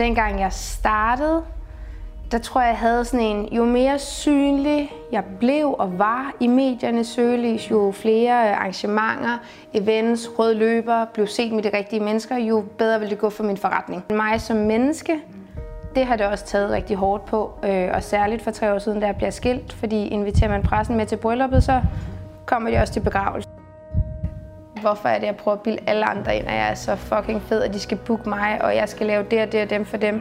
dengang jeg startede, der tror jeg, jeg havde sådan en, jo mere synlig jeg blev og var i mediernes søgelys, jo flere øh, arrangementer, events, røde løber, blev set med de rigtige mennesker, jo bedre ville det gå for min forretning. Mig som menneske, det har det også taget rigtig hårdt på, øh, og særligt for tre år siden, da jeg bliver skilt, fordi inviterer man pressen med til brylluppet, så kommer de også til begravelse. Hvorfor er det, jeg prøver at bilde alle andre ind, at jeg er så fucking fed, at de skal booke mig, og jeg skal lave det og det og dem for dem?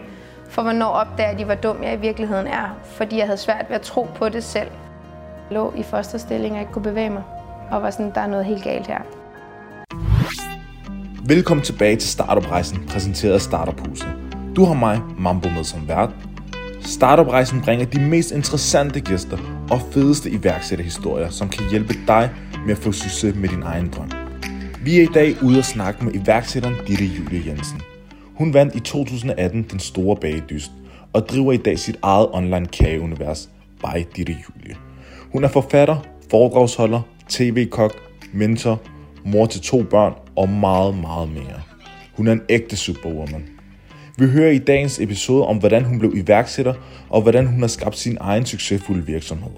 For hvornår opdager de, hvor dum jeg i virkeligheden er? Fordi jeg havde svært ved at tro på det selv. Jeg lå i fosterstilling og ikke kunne bevæge mig, og var sådan, der er noget helt galt her. Velkommen tilbage til Startup-rejsen, præsenteret af Startup-huset. Du har mig, Mambo, med som vært. Startup-rejsen bringer de mest interessante gæster og fedeste iværksætterhistorier, som kan hjælpe dig med at få succes med din egen drøm. Vi er i dag ude at snakke med iværksætteren Ditte Julie Jensen. Hun vandt i 2018 den store bagedyst og driver i dag sit eget online kageunivers, by Ditte Julie. Hun er forfatter, foredragsholder, tv-kok, mentor, mor til to børn og meget, meget mere. Hun er en ægte superwoman. Vi hører i dagens episode om, hvordan hun blev iværksætter, og hvordan hun har skabt sin egen succesfulde virksomhed.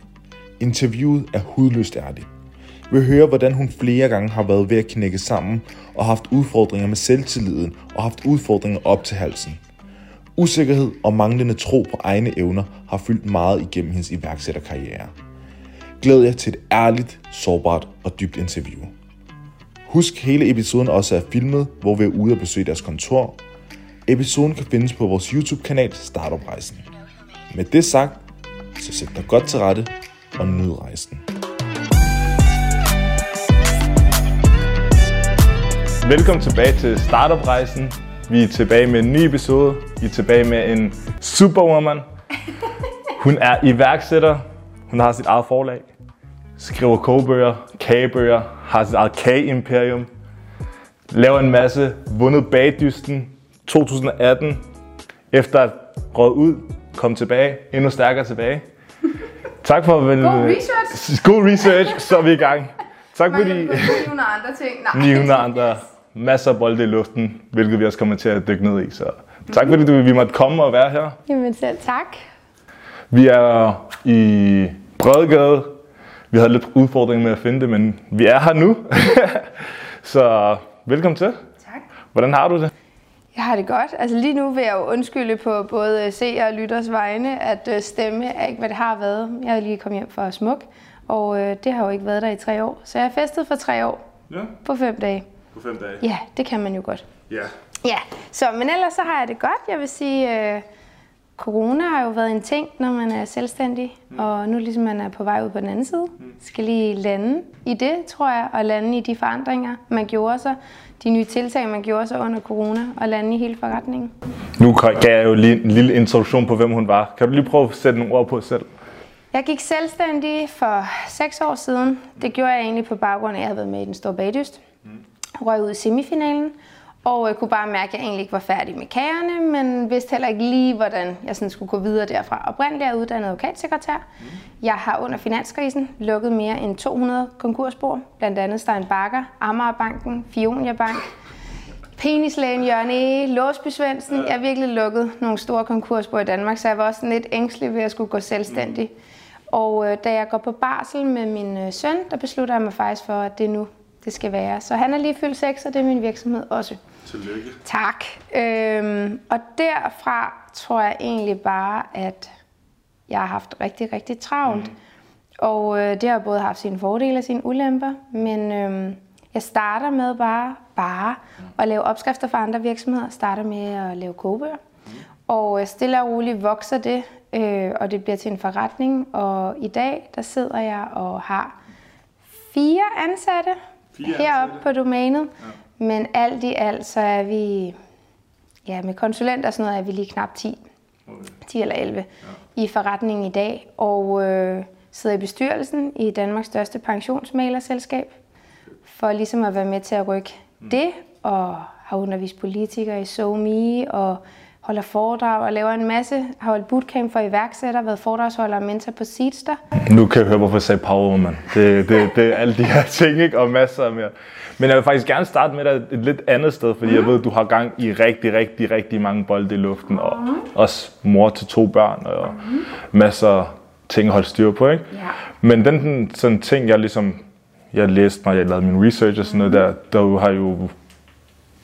Interviewet er hudløst ærligt. Vi hører, hvordan hun flere gange har været ved at knække sammen og haft udfordringer med selvtilliden og haft udfordringer op til halsen. Usikkerhed og manglende tro på egne evner har fyldt meget igennem hendes iværksætterkarriere. Glæd jer til et ærligt, sårbart og dybt interview. Husk, hele episoden også er filmet, hvor vi er ude og besøge deres kontor. Episoden kan findes på vores YouTube-kanal Startup Rejsen. Med det sagt, så sæt dig godt til rette og nyd rejsen. Velkommen tilbage til Startup-rejsen. Vi er tilbage med en ny episode. Vi er tilbage med en superwoman. Hun er iværksætter. Hun har sit eget forlag. Skriver kogebøger, kagebøger, har sit eget kageimperium. Laver en masse, vundet bagdysten 2018. Efter at råd ud, kom tilbage, endnu stærkere tilbage. Tak for vel, God research. God research, så er vi i gang. Tak fordi... 900 andre ting. Nej. 900 andre masser af bolde i luften, hvilket vi også kommer til at dykke ned i. Så tak fordi du, vi måtte komme og være her. Jamen selv tak. Vi er i Bredegade. Vi havde lidt udfordring med at finde det, men vi er her nu. så velkommen til. Tak. Hvordan har du det? Jeg har det godt. Altså lige nu vil jeg jo undskylde på både seere og lytters vegne, at øh, stemme er ikke, hvad det har været. Jeg er lige kommet hjem fra Smuk, og øh, det har jo ikke været der i tre år. Så jeg har festet for tre år Ja, på fem dage. På fem dage. Ja, det kan man jo godt. Ja. Ja, så, men ellers så har jeg det godt. Jeg vil sige, øh, corona har jo været en ting, når man er selvstændig, mm. og nu ligesom man er på vej ud på den anden side, mm. skal lige lande i det, tror jeg, og lande i de forandringer, man gjorde sig, de nye tiltag, man gjorde sig under corona, og lande i hele forretningen. Nu gav jeg jo lige en lille introduktion på, hvem hun var. Kan du lige prøve at sætte nogle ord på selv? Jeg gik selvstændig for seks år siden. Det gjorde jeg egentlig på baggrund af, at jeg havde været med i den store bagdyst. Røg ud i semifinalen, og jeg kunne bare mærke, at jeg egentlig ikke var færdig med kagerne, men vidste heller ikke lige, hvordan jeg sådan skulle gå videre derfra. Oprindeligt er jeg uddannet advokatsekretær. Jeg har under finanskrisen lukket mere end 200 konkursbord, blandt andet Stein Bakker, Amagerbanken, Fionia Bank, Penislægen, Jørgen E., Låsby Svendsen. Jeg har virkelig lukket nogle store konkursbord i Danmark, så jeg var også lidt ængstelig ved at skulle gå selvstændig. Og øh, da jeg går på barsel med min øh, søn, der beslutter jeg mig faktisk for, at det er nu, det skal være. Så han er lige fyldt 6, og det er min virksomhed også. Tillykke. Tak. Øhm, og derfra tror jeg egentlig bare, at jeg har haft rigtig, rigtig travlt. Mm. Og øh, det har både haft sine fordele og sine ulemper. Men øhm, jeg starter med bare, bare at lave opskrifter for andre virksomheder. Jeg starter med at lave kogebøger. Mm. Og øh, stille og roligt vokser det, øh, og det bliver til en forretning. Og i dag, der sidder jeg og har fire ansatte heroppe på domænet. Ja. Men alt i alt, så er vi, ja, med konsulent og sådan noget, er vi lige knap 10. Okay. 10 eller 11 ja. i forretningen i dag. Og øh, sidder i bestyrelsen i Danmarks største pensionsmalerselskab. For ligesom at være med til at rykke mm. det, og har undervist politikere i SoMe, og holder foredrag og laver en masse, har holdt bootcamp for iværksætter, været foredragsholder og mentor på Seedster. Nu kan jeg høre, hvorfor jeg sagde power woman. Det, det, det er alle de her ting, ikke? og masser mere. Men jeg vil faktisk gerne starte med dig et lidt andet sted, fordi mm. jeg ved, at du har gang i rigtig, rigtig, rigtig mange bolde i luften, og mm. også mor til to børn, og mm. masser ting at holde styr på. Ikke? Ja. Men den sådan ting, jeg ligesom, jeg læste mig, jeg lavede min research og sådan noget der, der har jo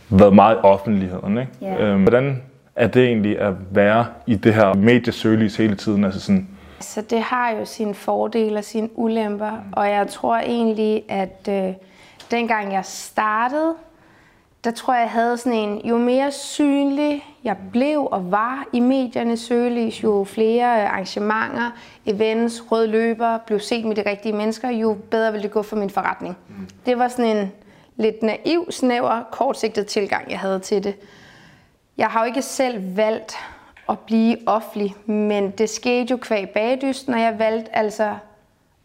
været meget i offentligheden. Ikke? Yeah. Øhm, hvordan er det egentlig at være i det her mediesøgelys hele tiden? Altså sådan, så det har jo sine fordele og sine ulemper, og jeg tror egentlig, at øh, dengang jeg startede, der tror jeg, jeg havde sådan en, jo mere synlig jeg blev og var i mediernes søgelys, jo flere arrangementer, events, rød løber, blev set med de rigtige mennesker, jo bedre ville det gå for min forretning. Mm. Det var sådan en lidt naiv, snæver, kortsigtet tilgang, jeg havde til det. Jeg har jo ikke selv valgt at blive offentlig, men det skete jo kvæg bagdysten, og jeg valgte altså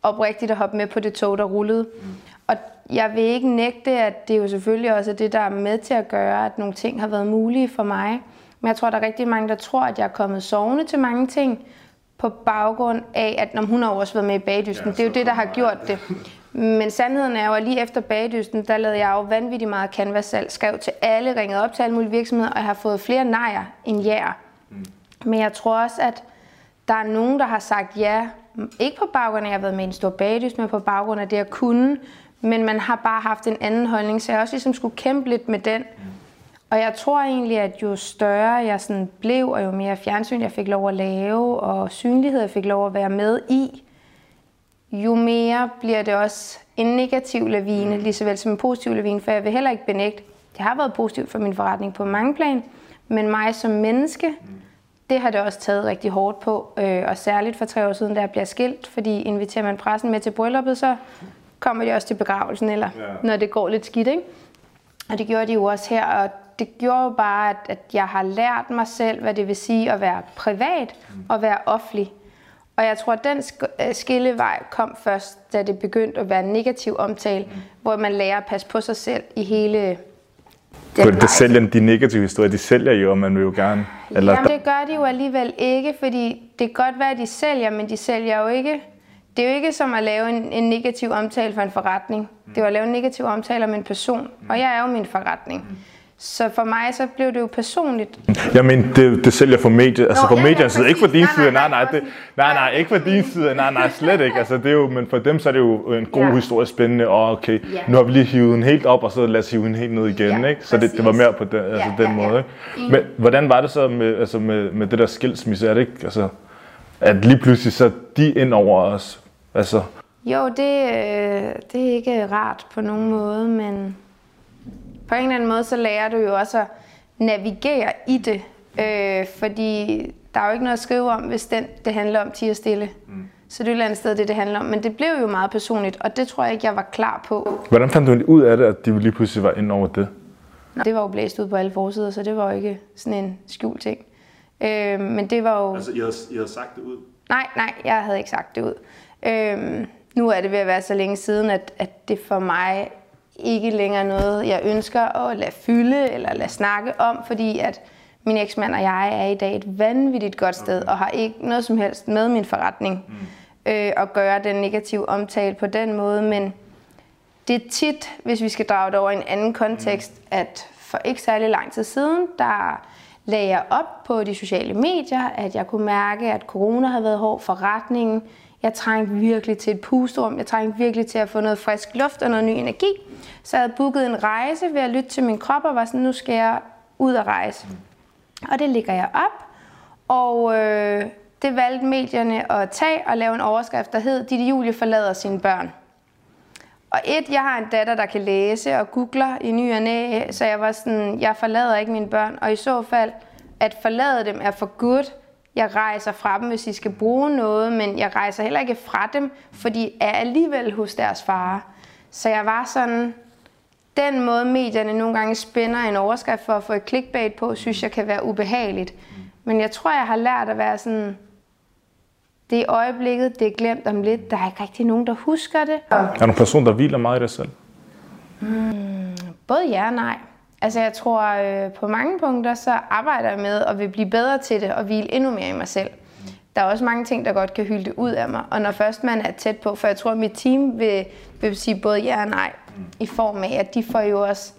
oprigtigt at hoppe med på det tog, der rullede. Mm. Og jeg vil ikke nægte, at det jo selvfølgelig også er det, der er med til at gøre, at nogle ting har været mulige for mig. Men jeg tror, der er rigtig mange, der tror, at jeg er kommet sovende til mange ting, på baggrund af, at når hun har også været med i bagdysten. Ja, det er jo det, der har gjort det. Men sandheden er jo, at lige efter bagdysten, der lavede jeg jo vanvittigt meget canvas-salg, skrev til alle, ringede op til alle mulige virksomheder, og jeg har fået flere nejer end ja. Mm. Men jeg tror også, at der er nogen, der har sagt ja, ikke på baggrund af, at jeg har været med i en stor bagdyst, men på baggrund af det, jeg kunne. Men man har bare haft en anden holdning, så jeg også ligesom skulle kæmpe lidt med den. Mm. Og jeg tror egentlig, at jo større jeg sådan blev, og jo mere fjernsyn jeg fik lov at lave, og synlighed jeg fik lov at være med i, jo mere bliver det også en negativ lavine, lige så vel som en positiv lavine, for jeg vil heller ikke benægte, det har været positivt for min forretning på mange plan, men mig som menneske, det har det også taget rigtig hårdt på, øh, og særligt for tre år siden, da jeg bliver skilt, fordi inviterer man pressen med til brylluppet, så kommer de også til begravelsen, eller ja. når det går lidt skidt, ikke? Og det gjorde de jo også her, og det gjorde jo bare, at, at jeg har lært mig selv, hvad det vil sige at være privat og være offentlig. Og jeg tror, at den øh, skillevej kom først, da det begyndte at være en negativ omtale, mm. hvor man lærer at passe på sig selv i hele den det sælger de negative historier, de sælger jo, og man vil jo gerne... Eller Jamen det gør de jo alligevel ikke, fordi det kan godt være, at de sælger, men de sælger jo ikke... Det er jo ikke som at lave en, en negativ omtale for en forretning. Det er jo at lave en negativ omtale om en person, og jeg er jo min forretning. Så for mig så blev det jo personligt. Jamen, det, det sælger for medier, altså for ja, medier, ja, ikke for din side, nej, nej, det, nej, nej, ikke for din side, nej, nej, slet ikke. Altså, det er jo, men for dem så er det jo en god ja. historie, spændende, og okay, ja. nu har vi lige hivet den helt op, og så lad os hive den helt ned igen, ja, ikke? Så det, det var mere på den, altså, ja, den ja, måde, ikke? Men hvordan var det så med, altså, med, med det der skilsmisse, er det ikke, altså, at lige pludselig så de ind over os, altså... Jo, det, øh, det er ikke rart på nogen måde, men på en eller anden måde, så lærer du jo også at navigere i det. Øh, fordi der er jo ikke noget at skrive om, hvis den, det handler om tige stille. Mm. Så det er jo et andet sted, det det handler om. Men det blev jo meget personligt, og det tror jeg ikke, jeg var klar på. Hvordan fandt du ud af det, at de lige pludselig var ind over det? Det var jo blæst ud på alle forsider, så det var jo ikke sådan en skjult ting. Øh, men det var jo... Altså, I havde, I havde sagt det ud? Nej, nej, jeg havde ikke sagt det ud. Øh, nu er det ved at være så længe siden, at, at det for mig ikke længere noget, jeg ønsker at lade fylde eller lade snakke om, fordi at min eksmand og jeg er i dag et vanvittigt godt sted og har ikke noget som helst med min forretning mm. øh, at gøre den negative omtale på den måde, men det er tit, hvis vi skal drage det over i en anden kontekst, mm. at for ikke særlig lang tid siden, der lagde jeg op på de sociale medier, at jeg kunne mærke, at corona havde været hård, forretningen jeg trængte virkelig til et pusterum. Jeg trængte virkelig til at få noget frisk luft og noget ny energi. Så jeg havde booket en rejse ved at lytte til min krop og var sådan, nu skal jeg ud og rejse. Og det ligger jeg op. Og øh, det valgte medierne at tage og lave en overskrift, der hed, Ditte Julie forlader sine børn. Og et, jeg har en datter, der kan læse og googler i ny og næ, så jeg var sådan, jeg forlader ikke mine børn. Og i så fald, at forlade dem er for good, jeg rejser fra dem, hvis de skal bruge noget, men jeg rejser heller ikke fra dem, for de er alligevel hos deres far. Så jeg var sådan, den måde medierne nogle gange spænder en overskrift for at få et clickbait på, synes jeg kan være ubehageligt. Men jeg tror, jeg har lært at være sådan, det er øjeblikket, det er glemt om lidt, der er ikke rigtig nogen, der husker det. Er du en person, der hviler meget i dig selv? Mm, både ja og nej. Altså jeg tror, øh, på mange punkter, så arbejder jeg med at vil blive bedre til det og hvile endnu mere i mig selv. Der er også mange ting, der godt kan hylde det ud af mig. Og når først man er tæt på, for jeg tror, at mit team vil, vil sige både ja og nej, i form af, at de får jo også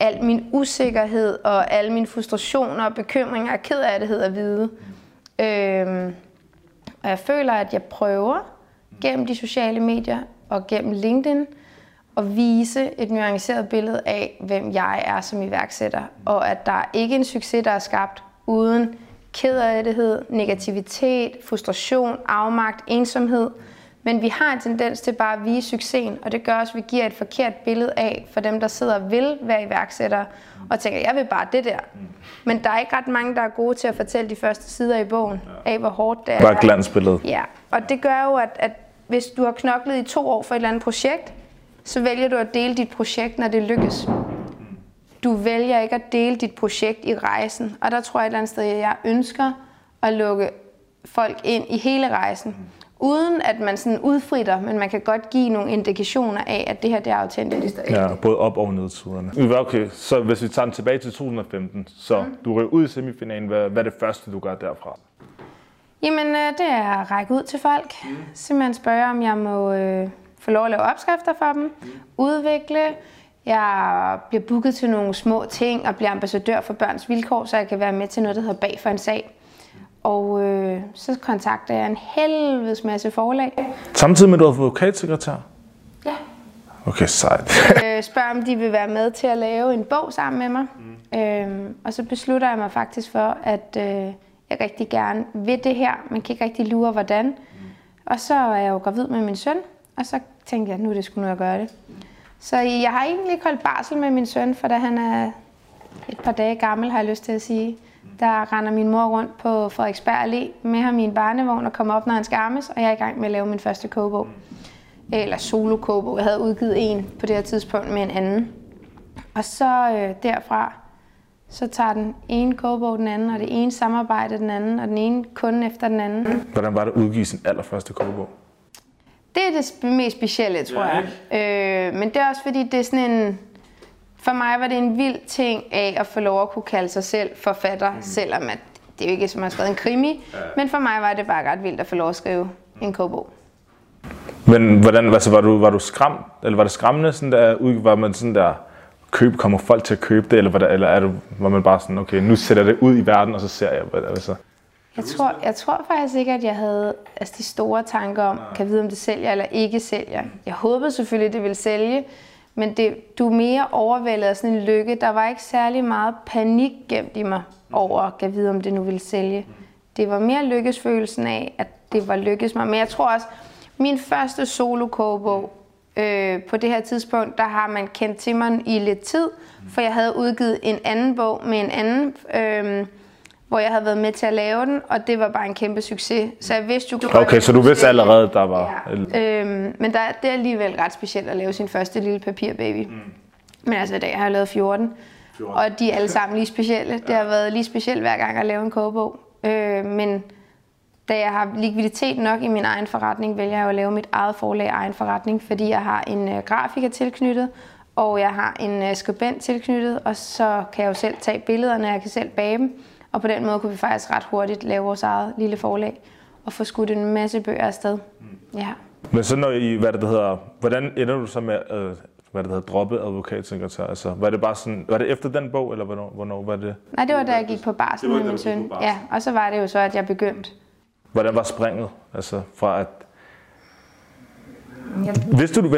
al min usikkerhed og alle mine frustrationer og bekymringer og kedattighed at vide. Øhm, og jeg føler, at jeg prøver gennem de sociale medier og gennem LinkedIn at vise et nuanceret billede af, hvem jeg er som iværksætter. Og at der er ikke en succes, der er skabt uden kedattighed, negativitet, frustration, afmagt, ensomhed. Men vi har en tendens til bare at vise succesen, og det gør også, at vi giver et forkert billede af for dem, der sidder og vil være iværksættere, og tænker, jeg vil bare det der. Men der er ikke ret mange, der er gode til at fortælle de første sider i bogen af, hvor hårdt det er. Bare glansbilledet. Ja, og det gør jo, at, at hvis du har knoklet i to år for et eller andet projekt, så vælger du at dele dit projekt, når det lykkes. Du vælger ikke at dele dit projekt i rejsen. Og der tror jeg et eller andet sted, at jeg ønsker at lukke folk ind i hele rejsen. Uden at man sådan udfritter, men man kan godt give nogle indikationer af, at det her det er autentisk. Ja, både op- og nedturene. Okay, så hvis vi tager den tilbage til 2015, så mm. du ryger ud i semifinalen. Hvad, hvad er det første, du gør derfra? Jamen, øh, det er at række ud til folk. Mm. Simpelthen spørge, om jeg må øh, få lov at lave opskrifter for dem. Mm. Udvikle. Jeg bliver booket til nogle små ting og bliver ambassadør for børns vilkår, så jeg kan være med til noget, der hedder Bag for en sag. Og øh, så kontakter jeg en helvedes masse forlag. Samtidig med, at du er advokatsekretær? Ja. Okay, sejt. øh, spørger, om de vil være med til at lave en bog sammen med mig. Mm. Øhm, og så beslutter jeg mig faktisk for, at øh, jeg rigtig gerne vil det her. Man kan ikke rigtig lure, hvordan. Mm. Og så er jeg jo gravid med min søn, og så tænkte jeg, nu er det sgu nu at gøre det. Så jeg har egentlig ikke holdt barsel med min søn, for da han er et par dage gammel, har jeg lyst til at sige. Der render min mor rundt på Frederiksberg Allé med ham i en barnevogn og kommer op, når han skal armes, og jeg er i gang med at lave min første kogebog. Eller solo kogebog. Jeg havde udgivet en på det her tidspunkt med en anden. Og så øh, derfra, så tager den ene kogebog den anden, og det ene samarbejde den anden, og den ene kunde efter den anden. Hvordan var det at udgive sin allerførste kogebog? Det er det mest specielle, tror ja, jeg. Øh, men det er også fordi, det er sådan en... For mig var det en vild ting af at få lov at kunne kalde sig selv forfatter, mm. selvom at det er jo ikke som at skrevet en krimi. Ja. Men for mig var det bare ret vildt at få lov at skrive en kogebog. Men hvordan, altså, var, du, var du skræmt, eller var det skræmmende, sådan der, var man sådan der, køb, kommer folk til at købe det, eller, var, det, eller er du, var man bare sådan, okay, nu sætter jeg det ud i verden, og så ser jeg, hvad det så? Jeg tror, jeg tror faktisk ikke, at jeg havde altså, de store tanker om, kan vide, om det sælger eller ikke sælger. Jeg håbede selvfølgelig, at det ville sælge, men det, du er mere overvældet af sådan en lykke. Der var ikke særlig meget panik gemt i mig over, kan vide, om det nu ville sælge. Det var mere lykkesfølelsen af, at det var lykkes mig. Men jeg tror også, min første solo kogebog øh, på det her tidspunkt, der har man kendt til mig i lidt tid, for jeg havde udgivet en anden bog med en anden... Øh, hvor jeg havde været med til at lave den, og det var bare en kæmpe succes. Så jeg vidste jo godt... Okay, så du vidste allerede, der var... Ja. Øhm, men der, det er alligevel ret specielt at lave sin første lille papirbaby. Mm. Men altså i dag har jeg lavet 14, 14. og de er alle sammen lige specielle. Ja. Det har været lige specielt hver gang at lave en kogebog. Øh, men da jeg har likviditet nok i min egen forretning, vælger jeg at lave mit eget forlag egen forretning, fordi jeg har en øh, grafiker tilknyttet, og jeg har en øh, skribent tilknyttet, og så kan jeg jo selv tage billederne, jeg kan selv bage dem. Og på den måde kunne vi faktisk ret hurtigt lave vores eget lille forlag og få skudt en masse bøger afsted. Mm. Ja. Men så når I, hvad det hedder, hvordan ender du så med øh, hvad det hedder, droppe advokatsekretær? Altså, var det bare sådan, var det efter den bog, eller hvornår, hvornår var det? Nej, det var da jeg gik på barsel med min søn. Ja, og så var det jo så, at jeg begyndte. Hvordan var springet? Altså, fra at. Vidste du,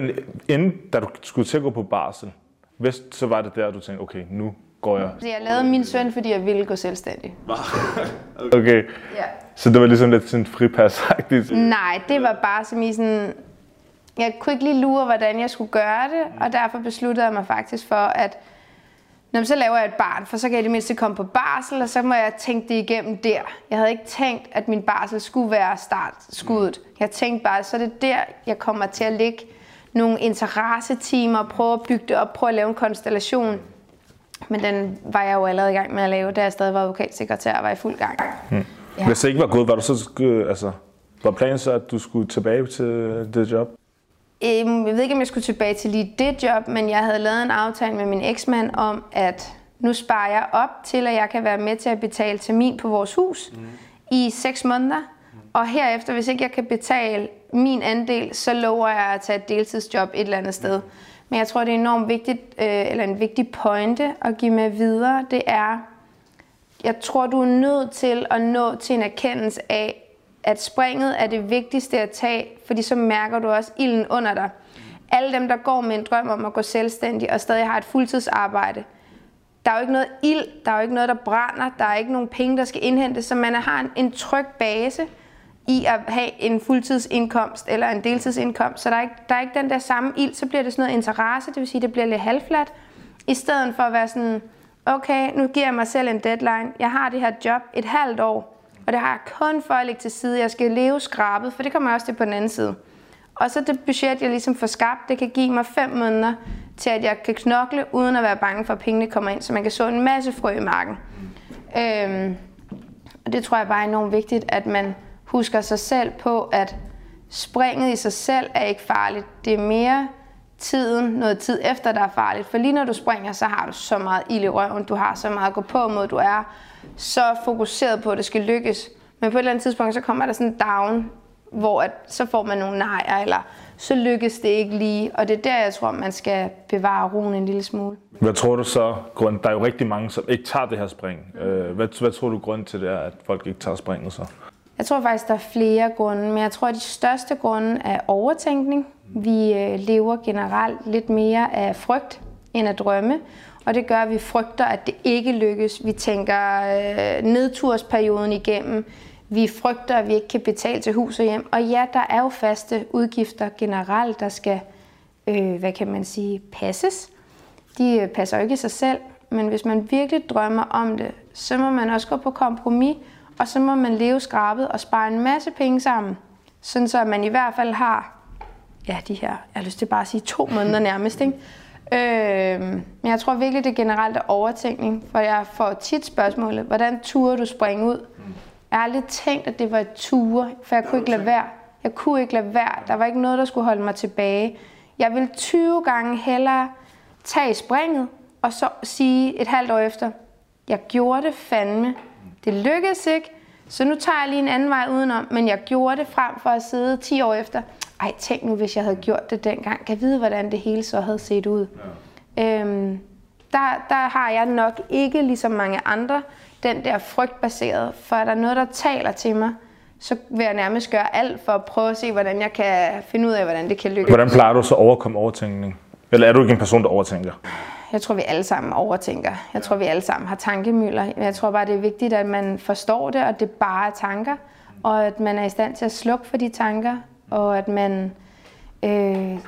inden da du skulle til at gå på barsel, vidste, så var det der, du tænkte, okay, nu går jeg. Så jeg lavede min søn, fordi jeg ville gå selvstændig. okay. Ja. Så det var ligesom lidt sådan fripas -agtigt. Nej, det var bare som i sådan... Jeg kunne ikke lige lure, hvordan jeg skulle gøre det, og derfor besluttede jeg mig faktisk for, at når så laver jeg et barn, for så kan jeg det mindste komme på barsel, og så må jeg tænke det igennem der. Jeg havde ikke tænkt, at min barsel skulle være startskuddet. Jeg tænkte bare, så er det der, jeg kommer til at lægge nogle interessetimer, prøve at bygge det op, prøve at lave en konstellation. Men den var jeg jo allerede i gang med at lave, da jeg stadig var advokatsekretær og var i fuld gang. Hmm. Ja. Hvis det ikke var gået, var du så, altså, var planen så, at du skulle tilbage til det job? Øhm, jeg ved ikke, om jeg skulle tilbage til lige det job, men jeg havde lavet en aftale med min eksmand om, at nu sparer jeg op til, at jeg kan være med til at betale termin på vores hus mm. i 6 måneder. Mm. Og herefter, hvis ikke jeg kan betale min andel, så lover jeg at tage et deltidsjob et eller andet sted. Men jeg tror, det er enormt vigtigt, øh, eller en vigtig pointe at give med videre, det er, jeg tror, du er nødt til at nå til en erkendelse af, at springet er det vigtigste at tage, fordi så mærker du også ilden under dig. Alle dem, der går med en drøm om at gå selvstændig og stadig har et fuldtidsarbejde, der er jo ikke noget ild, der er jo ikke noget, der brænder, der er ikke nogen penge, der skal indhentes, så man har en, en tryg base i at have en fuldtidsindkomst eller en deltidsindkomst, så der er, ikke, der er ikke den der samme ild, så bliver det sådan noget interesse, det vil sige, det bliver lidt halvfladt, i stedet for at være sådan, okay, nu giver jeg mig selv en deadline, jeg har det her job et halvt år, og det har jeg kun for at lægge til side, jeg skal leve skrabet, for det kommer også til på den anden side. Og så det budget, jeg ligesom får skabt, det kan give mig fem måneder til, at jeg kan knokle, uden at være bange for, at pengene kommer ind, så man kan så en masse frø i marken. Øhm, og det tror jeg bare er enormt vigtigt, at man husker sig selv på, at springet i sig selv er ikke farligt. Det er mere tiden, noget tid efter, der er farligt. For lige når du springer, så har du så meget ild i røven, du har så meget at gå på mod, du er så fokuseret på, at det skal lykkes. Men på et eller andet tidspunkt, så kommer der sådan en down, hvor at, så får man nogle nejer, eller så lykkes det ikke lige. Og det er der, jeg tror, man skal bevare roen en lille smule. Hvad tror du så, grund, der er jo rigtig mange, som ikke tager det her spring. Øh, hvad, hvad tror du grund til det er, at folk ikke tager springet så? Jeg tror faktisk, der er flere grunde, men jeg tror, at de største grunde er overtænkning. Vi øh, lever generelt lidt mere af frygt end af drømme, og det gør, at vi frygter, at det ikke lykkes. Vi tænker øh, nedtursperioden igennem. Vi frygter, at vi ikke kan betale til hus og hjem. Og ja, der er jo faste udgifter generelt, der skal, øh, hvad kan man sige, passes. De øh, passer jo ikke sig selv, men hvis man virkelig drømmer om det, så må man også gå på kompromis, og så må man leve skrabet og spare en masse penge sammen, sådan så man i hvert fald har, ja, de her, jeg har lyst til bare at sige to måneder nærmest, ikke? Øh, men jeg tror virkelig, det generelt er overtænkning, for jeg får tit spørgsmålet, hvordan turer du springe ud? Jeg har aldrig tænkt, at det var et ture, for jeg kunne ikke lade være. Jeg kunne ikke lade være. Der var ikke noget, der skulle holde mig tilbage. Jeg vil 20 gange hellere tage springet, og så sige et halvt år efter, jeg gjorde det fandme. Det lykkedes ikke, så nu tager jeg lige en anden vej udenom, men jeg gjorde det frem for at sidde 10 år efter. Ej, tænk nu, hvis jeg havde gjort det dengang. Kan jeg vide, hvordan det hele så havde set ud? Ja. Øhm, der, der har jeg nok ikke, ligesom mange andre, den der frygtbaseret. For er der noget, der taler til mig, så vil jeg nærmest gøre alt for at prøve at se, hvordan jeg kan finde ud af, hvordan det kan lykkes. Hvordan plejer du så at overkomme overtænkning? Eller er du ikke en person, der overtænker? Jeg tror, vi alle sammen overtænker. Jeg tror, vi alle sammen har tankemøller. Jeg tror bare, det er vigtigt, at man forstår det, og det bare er tanker. Og at man er i stand til at slukke for de tanker, og at man øh,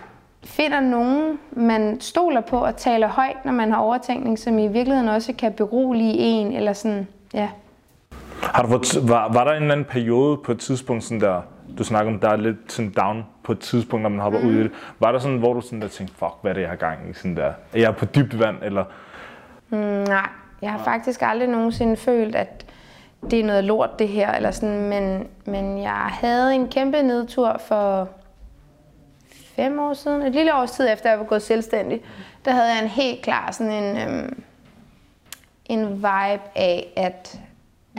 finder nogen, man stoler på og taler højt, når man har overtænkning, som i virkeligheden også kan berolige en, eller sådan, ja. Har du var, var der en eller anden periode på et tidspunkt, sådan der, du snakker om, der er lidt sådan down på et tidspunkt, når man hopper mm. ud i det. Var der sådan, hvor du sådan der tænkte, fuck, hvad er det, jeg har gang i? Sådan der, er jeg på dybt vand, eller? Mm, nej, jeg har faktisk aldrig nogensinde følt, at det er noget lort det her, eller sådan, men, men jeg havde en kæmpe nedtur for fem år siden, et lille års tid efter jeg var gået selvstændig, der havde jeg en helt klar sådan en, øhm, en vibe af, at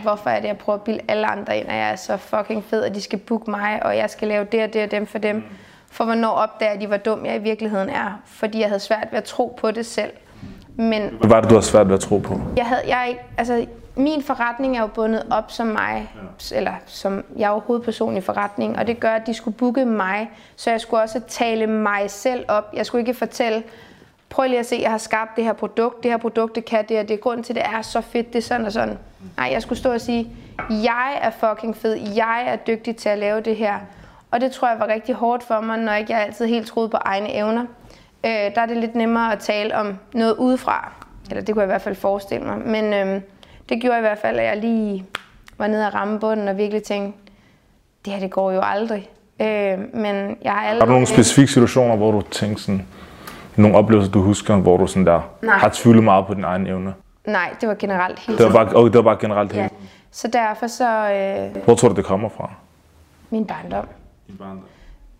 hvorfor er det, jeg prøver at bilde alle andre ind, at jeg er så fucking fed, at de skal booke mig, og jeg skal lave det og det og dem for dem. For hvornår opdager de, hvor dum jeg i virkeligheden er, fordi jeg havde svært ved at tro på det selv. Men, Hvad var det, du havde svært ved at tro på? Jeg havde, jeg, altså, min forretning er jo bundet op som mig, ja. eller som jeg er jo hovedperson i forretningen, og det gør, at de skulle booke mig, så jeg skulle også tale mig selv op. Jeg skulle ikke fortælle, prøv lige at se, jeg har skabt det her produkt, det her produkt, det kan det, og det er grund til, det er så fedt, det er sådan og sådan. Nej, jeg skulle stå og sige, jeg er fucking fed, jeg er dygtig til at lave det her. Og det tror jeg var rigtig hårdt for mig, når ikke jeg altid helt troede på egne evner. Øh, der er det lidt nemmere at tale om noget udefra. Eller det kunne jeg i hvert fald forestille mig. Men øh, det gjorde i hvert fald, at jeg lige var nede og ramme bunden og virkelig tænkte, det her det går jo aldrig. Øh, men jeg har aldrig... Har du nogle specifikke situationer, hvor du tænkte sådan, nogle oplevelser, du husker, hvor du sådan der Nej. har tvivlet meget på din egen evne? Nej, det var generelt helt det var bare, okay, det var bare generelt helt ja. Så derfor så... Øh, hvor tror du, det kommer fra? Min barndom. Din barndom?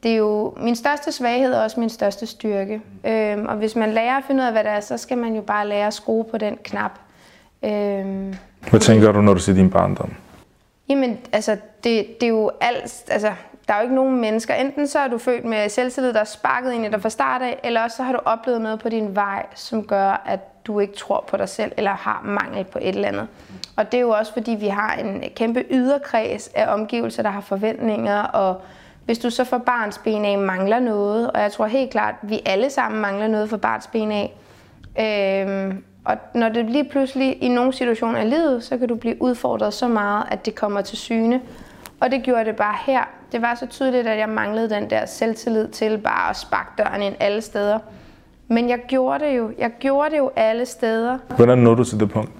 det er jo min største svaghed og også min største styrke. Øhm, og hvis man lærer at finde ud af, hvad det er, så skal man jo bare lære at skrue på den knap. Øhm, hvad tænker du, når du siger din barndom? Jamen, altså, det, det er jo alt, altså, der er jo ikke nogen mennesker. Enten så er du født med selvtillid, der er sparket ind i dig fra start af, eller også så har du oplevet noget på din vej, som gør, at du ikke tror på dig selv, eller har mangel på et eller andet. Og det er jo også, fordi vi har en kæmpe yderkreds af omgivelser, der har forventninger, og hvis du så for barns ben af mangler noget, og jeg tror helt klart, at vi alle sammen mangler noget for barns ben af, øhm, og når det lige pludselig i nogle situationer i livet, så kan du blive udfordret så meget, at det kommer til syne. Og det gjorde det bare her. Det var så tydeligt, at jeg manglede den der selvtillid til bare at sparke døren ind alle steder. Men jeg gjorde det jo. Jeg gjorde det jo alle steder. Hvordan nåede du til det punkt?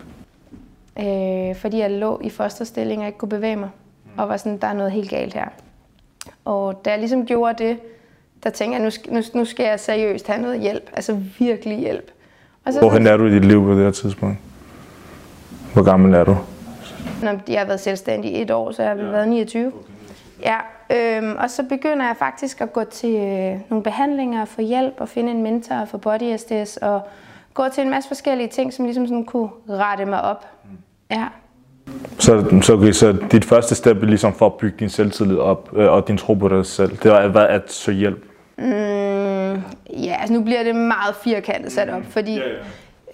Øh, fordi jeg lå i fosterstilling og ikke kunne bevæge mig. Og var sådan, der er noget helt galt her. Og da jeg ligesom gjorde det, der tænkte jeg, nu, nu, nu skal jeg seriøst have noget hjælp. Altså virkelig hjælp. Og så, Hvorhen er du i dit liv på det her tidspunkt? Hvor gammel er du? Jeg har været selvstændig i et år, så jeg har ja. været 29. Okay. Ja, øhm, og så begynder jeg faktisk at gå til øh, nogle behandlinger og få hjælp og finde en mentor for body SDS og gå til en masse forskellige ting, som ligesom sådan kunne rette mig op. Mm. Ja. Så, så, okay, så dit første step er ligesom for at bygge din selvtillid op øh, og din tro på dig selv, det var at, at søge hjælp? Mm, ja, altså nu bliver det meget firkantet sat op, fordi, ja, ja.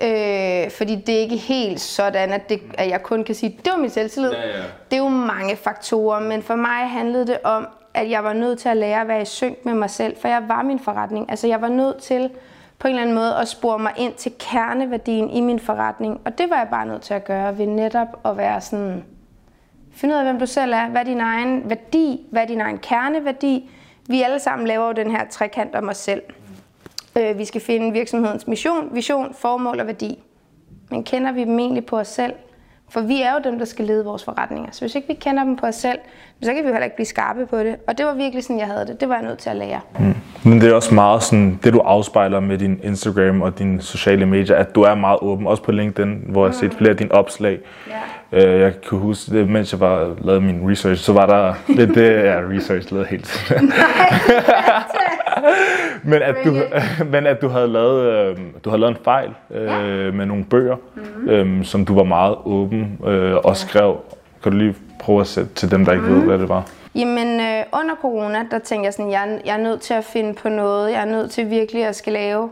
Øh, fordi det er ikke helt sådan, at, det, at jeg kun kan sige, det var min selvtillid. Ja, ja. Det er jo mange faktorer, men for mig handlede det om, at jeg var nødt til at lære at være i synk med mig selv, for jeg var min forretning. Altså jeg var nødt til på en eller anden måde at spore mig ind til kerneværdien i min forretning. Og det var jeg bare nødt til at gøre ved netop at være sådan, finde ud af, hvem du selv er, hvad er din egen værdi, hvad er din egen kerneværdi. Vi alle sammen laver jo den her trekant om os selv. Øh, vi skal finde virksomhedens mission, vision, formål og værdi. Men kender vi dem egentlig på os selv? For vi er jo dem, der skal lede vores forretninger. Så hvis ikke vi kender dem på os selv, så kan vi heller ikke blive skarpe på det. Og det var virkelig sådan, jeg havde det. Det var jeg nødt til at lære. Mm. Men det er også meget sådan, det du afspejler med din Instagram og dine sociale medier, at du er meget åben. Også på LinkedIn, hvor jeg har set mm. flere af dine opslag. Yeah. Øh, jeg kan huske, det, mens jeg var lavet min research, så var der lidt det, ja, research lavede helt. men, at du, men at du havde lavet, øh, du havde lavet en fejl øh, ja. med nogle bøger, mm-hmm. øh, som du var meget åben øh, og skrev. Kan du lige prøve at sætte til dem, der ikke mm. ved, hvad det var? Jamen, øh, under corona, der tænkte jeg sådan, jeg, jeg er nødt til at finde på noget. Jeg er nødt til virkelig at skal lave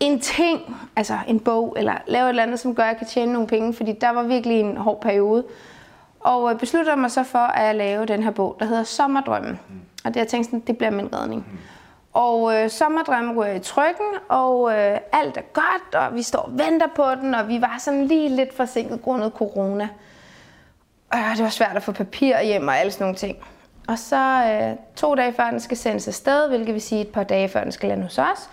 en ting, altså en bog, eller lave et eller andet, som gør, at jeg kan tjene nogle penge, fordi der var virkelig en hård periode. Og øh, besluttede mig så for at lave den her bog, der hedder Sommerdrømmen. Mm. Og det jeg tænkte sådan, det bliver min redning. Mm. Og øh, sommerdrømmen ryger i trykken, og øh, alt er godt, og vi står og venter på den, og vi var sådan lige lidt forsinket grundet corona. Øh, det var svært at få papir hjem og alle sådan nogle ting. Og så øh, to dage før den skal sendes afsted, hvilket vil sige et par dage før den skal lande hos os,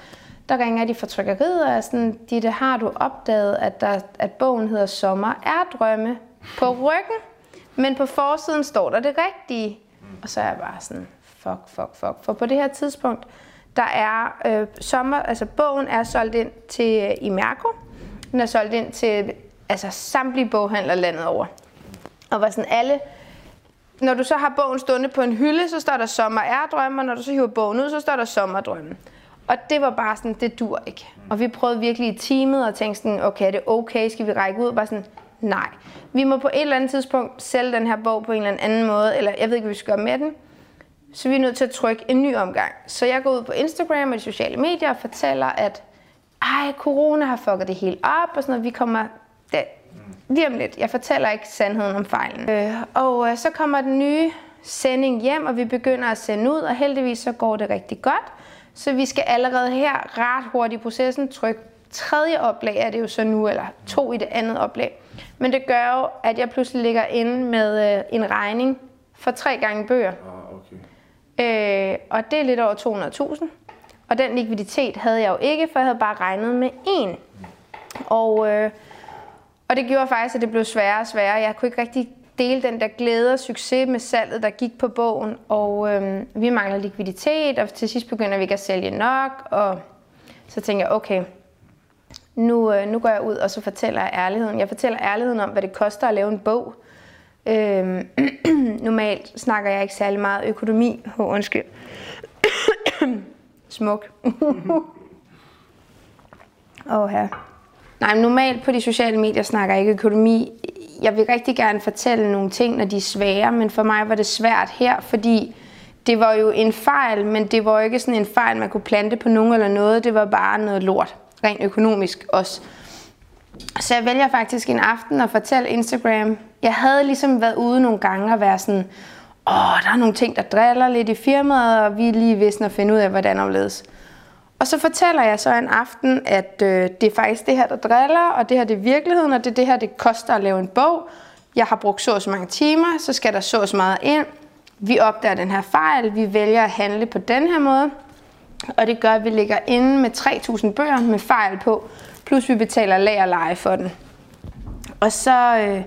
der ringer de fra trykkeriet og er sådan, Ditte, har du opdaget, at, der, at bogen hedder Sommer er drømme på ryggen, men på forsiden står der det rigtige. Og så er jeg bare sådan, fuck, fuck, fuck. For på det her tidspunkt, der er øh, sommer, altså bogen er solgt ind til øh, Imerco. Den er solgt ind til altså samtlige boghandler landet over. Og var sådan alle, når du så har bogen stående på en hylde, så står der sommer er drømme, og når du så hiver bogen ud, så står der sommerdrømme. Og det var bare sådan, det dur ikke. Og vi prøvede virkelig i teamet og tænkte sådan, okay, er det okay, skal vi række ud? Bare sådan, nej. Vi må på et eller andet tidspunkt sælge den her bog på en eller anden måde, eller jeg ved ikke, hvad vi skal gøre med den. Så vi er nødt til at trykke en ny omgang. Så jeg går ud på Instagram og de sociale medier og fortæller, at ej, corona har fucket det hele op, og sådan noget. Vi kommer det, lige om lidt. Jeg fortæller ikke sandheden om fejlen. Øh, og øh, så kommer den nye sending hjem, og vi begynder at sende ud, og heldigvis så går det rigtig godt. Så vi skal allerede her ret hurtigt i processen trykke tredje oplag er det jo så nu, eller to i det andet oplag. Men det gør jo, at jeg pludselig ligger inde med øh, en regning for tre gange bøger. Øh, og det er lidt over 200.000. Og den likviditet havde jeg jo ikke, for jeg havde bare regnet med én. Og, øh, og det gjorde faktisk, at det blev sværere og sværere. Jeg kunne ikke rigtig dele den der glæde og succes med salget, der gik på bogen. Og øh, vi mangler likviditet, og til sidst begynder vi ikke at sælge nok. Og så tænker jeg, okay, nu, øh, nu går jeg ud, og så fortæller jeg ærligheden. Jeg fortæller ærligheden om, hvad det koster at lave en bog. Øhm, normalt snakker jeg ikke særlig meget økonomi. Oh, undskyld. smuk. Åh her. Nej, men normalt på de sociale medier snakker jeg ikke økonomi. Jeg vil rigtig gerne fortælle nogle ting, når de er svære, men for mig var det svært her, fordi det var jo en fejl, men det var jo ikke sådan en fejl, man kunne plante på nogen eller noget. Det var bare noget lort, rent økonomisk også. Så jeg vælger faktisk en aften at fortælle Instagram. Jeg havde ligesom været ude nogle gange og være sådan, åh, der er nogle ting, der driller lidt i firmaet, og vi er lige vidst at finde ud af, hvordan omledes. Og så fortæller jeg så en aften, at øh, det er faktisk det her, der driller, og det her det er virkeligheden, og det er det her, det koster at lave en bog. Jeg har brugt så så mange timer, så skal der så så meget ind. Vi opdager den her fejl, vi vælger at handle på den her måde, og det gør, at vi ligger inde med 3.000 bøger med fejl på, plus vi betaler lagerleje for den. Og så, øh,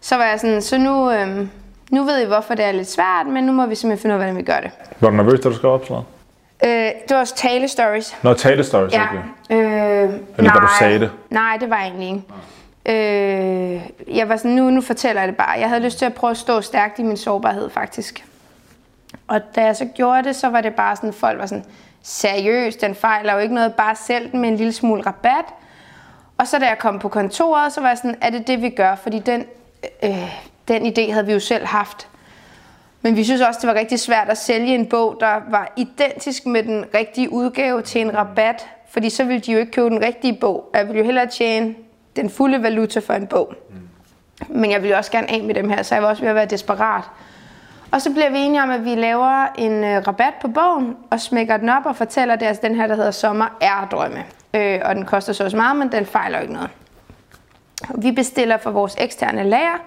så var jeg sådan, så nu, øh, nu ved I, hvorfor det er lidt svært, men nu må vi simpelthen finde ud af, hvordan vi gør det. Var du nervøs, da du skrev opslaget? Øh, det var også tale stories. Nå, tale stories, Ja. okay. Øh, Eller da du sagde det? Nej, det var egentlig ikke. Øh, jeg var sådan, nu, nu fortæller jeg det bare. Jeg havde lyst til at prøve at stå stærkt i min sårbarhed, faktisk. Og da jeg så gjorde det, så var det bare sådan, folk var sådan, seriøst, den fejler jo ikke noget, bare sælg den med en lille smule rabat. Og så da jeg kom på kontoret, så var jeg sådan, er det det, vi gør? Fordi den, øh, den idé havde vi jo selv haft. Men vi synes også, det var rigtig svært at sælge en bog, der var identisk med den rigtige udgave til en rabat. Fordi så ville de jo ikke købe den rigtige bog. Jeg ville jo hellere tjene den fulde valuta for en bog. Men jeg ville også gerne af med dem her, så jeg var også ved at være desperat. Og så bliver vi enige om, at vi laver en øh, rabat på bogen, og smækker den op og fortæller, at det er altså den her, der hedder Sommer er drømme. Øh, og den koster så også meget, men den fejler jo ikke noget. Vi bestiller for vores eksterne lager,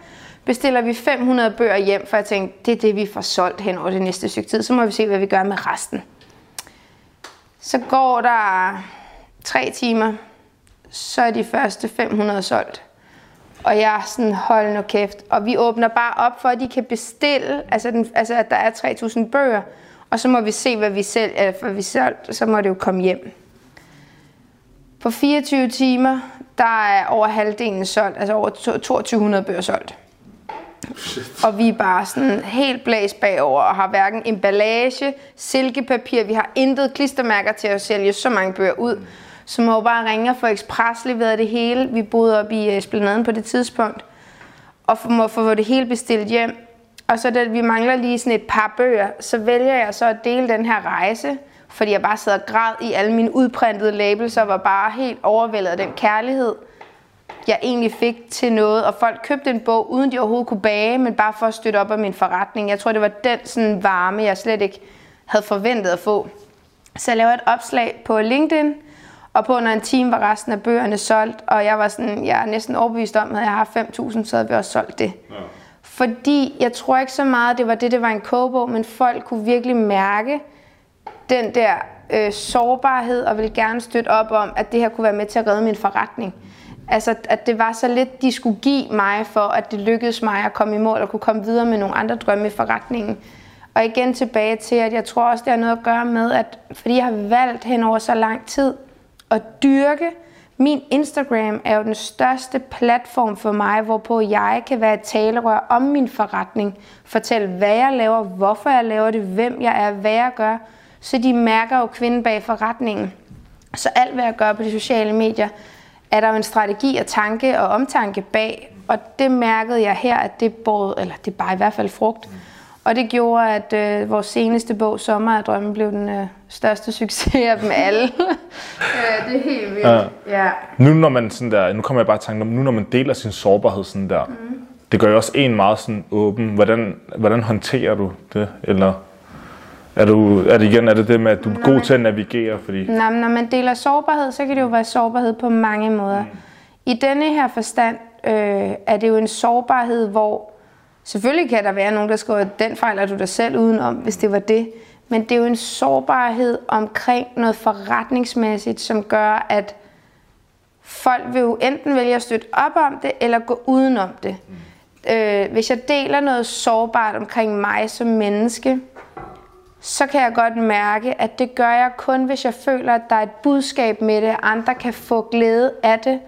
bestiller vi 500 bøger hjem, for jeg tænkte, det er det, vi får solgt hen over det næste stykke tid. Så må vi se, hvad vi gør med resten. Så går der tre timer, så er de første 500 solgt. Og jeg er sådan, hold nu kæft. Og vi åbner bare op for, at de kan bestille, altså, den, altså at der er 3.000 bøger, og så må vi se, hvad vi selv, er, hvad vi solgt, så må det jo komme hjem. På 24 timer, der er over halvdelen solgt, altså over 2200 bøger solgt. Og vi er bare sådan helt blæst bagover og har hverken emballage, silkepapir, vi har intet klistermærker til at sælge så mange bøger ud. Så må jo bare ringe og få ekspres leveret det hele. Vi boede op i Esplanaden på det tidspunkt. Og må få det hele bestilt hjem. Og så da vi mangler lige sådan et par bøger, så vælger jeg så at dele den her rejse. Fordi jeg bare sad og græd i alle mine udprintede labels og var bare helt overvældet af den kærlighed, jeg egentlig fik til noget. Og folk købte en bog, uden de overhovedet kunne bage, men bare for at støtte op af min forretning. Jeg tror, det var den sådan varme, jeg slet ikke havde forventet at få. Så jeg lavede et opslag på LinkedIn, og på under en time var resten af bøgerne solgt, og jeg var sådan, jeg er næsten overbevist om, at jeg har 5.000, så havde vi også solgt det. Ja. Fordi jeg tror ikke så meget, det var det, det var en kogebog, men folk kunne virkelig mærke den der øh, sårbarhed, og ville gerne støtte op om, at det her kunne være med til at redde min forretning. Altså, at det var så lidt, de skulle give mig for, at det lykkedes mig at komme i mål og kunne komme videre med nogle andre drømme i forretningen. Og igen tilbage til, at jeg tror også, det har noget at gøre med, at fordi jeg har valgt hen over så lang tid at dyrke, min Instagram er jo den største platform for mig, hvorpå jeg kan være et talerør om min forretning. Fortælle, hvad jeg laver, hvorfor jeg laver det, hvem jeg er, hvad jeg gør. Så de mærker jo kvinden bag forretningen. Så alt, hvad jeg gør på de sociale medier, er der jo en strategi og tanke og omtanke bag. Og det mærkede jeg her, at det både, eller det bare i hvert fald frugt. Og det gjorde, at øh, vores seneste bog, Sommer af Drømme, blev den øh, største succes af dem alle. ja, det er helt vildt. Ja. ja. Nu når man sådan der, nu kommer jeg bare i tanke om, nu når man deler sin sårbarhed sådan der, mm. det gør jo også en meget sådan åben. Hvordan, hvordan håndterer du det? Eller er, du, er det igen er det det med, at du er god til at navigere? Fordi... Nej, når man deler sårbarhed, så kan det jo være sårbarhed på mange måder. Mm. I denne her forstand øh, er det jo en sårbarhed, hvor selvfølgelig kan der være nogen, der skriver, at den fejler du dig selv udenom, hvis det var det. Men det er jo en sårbarhed omkring noget forretningsmæssigt, som gør, at folk vil jo enten vælge at støtte op om det, eller gå udenom det. Mm. Øh, hvis jeg deler noget sårbart omkring mig som menneske, så kan jeg godt mærke, at det gør jeg kun, hvis jeg føler, at der er et budskab med det, andre kan få glæde af det.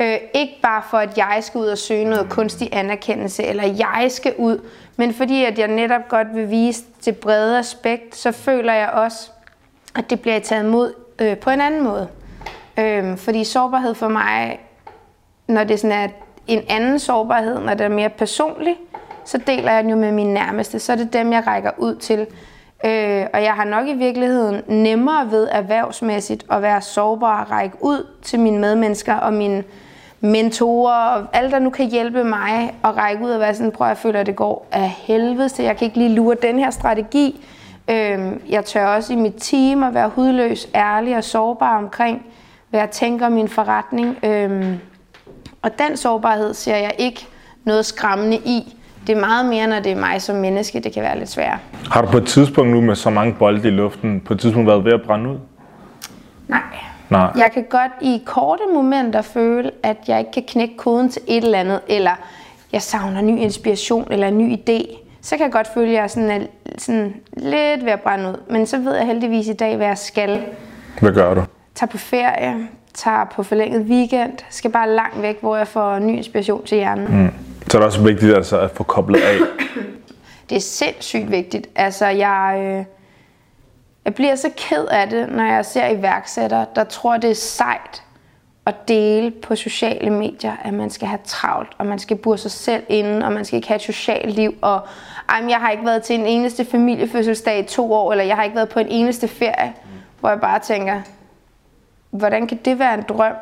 Øh, ikke bare for, at jeg skal ud og søge noget kunstig anerkendelse, eller jeg skal ud, men fordi at jeg netop godt vil vise det brede aspekt, så føler jeg også, at det bliver taget imod øh, på en anden måde. Øh, fordi sårbarhed for mig, når det sådan er en anden sårbarhed, når det er mere personlig, så deler jeg den jo med mine nærmeste. Så er det dem, jeg rækker ud til. Øh, og jeg har nok i virkeligheden nemmere ved erhvervsmæssigt at være sårbar og række ud til mine medmennesker og mine mentorer og alle, der nu kan hjælpe mig at række ud og være sådan, prøv at føler, at det går af helvede så jeg kan ikke lige lure den her strategi. Øhm, jeg tør også i mit team at være hudløs, ærlig og sårbar omkring, hvad jeg tænker om min forretning. Øhm, og den sårbarhed ser jeg ikke noget skræmmende i. Det er meget mere, når det er mig som menneske, det kan være lidt svært. Har du på et tidspunkt nu med så mange bolde i luften, på et tidspunkt været ved at brænde ud? Nej. Nej. Jeg kan godt i korte momenter føle, at jeg ikke kan knække koden til et eller andet, eller jeg savner ny inspiration eller en ny idé. Så kan jeg godt føle, at jeg er sådan, sådan lidt ved at brænde ud. Men så ved jeg heldigvis i dag, hvad jeg skal. Hvad gør du? Tager på ferie, tager på forlænget weekend, skal bare langt væk, hvor jeg får ny inspiration til hjernen. Mm. Så er det også vigtigt altså, at få koblet af. det er sindssygt vigtigt. Altså, jeg, øh, jeg bliver så ked af det, når jeg ser iværksættere, der tror, det er sejt at dele på sociale medier, at man skal have travlt, og man skal burde sig selv inden, og man skal ikke have et socialt liv, og ej, jeg har ikke været til en eneste familiefødselsdag i to år, eller jeg har ikke været på en eneste ferie, hvor jeg bare tænker, hvordan kan det være en drøm?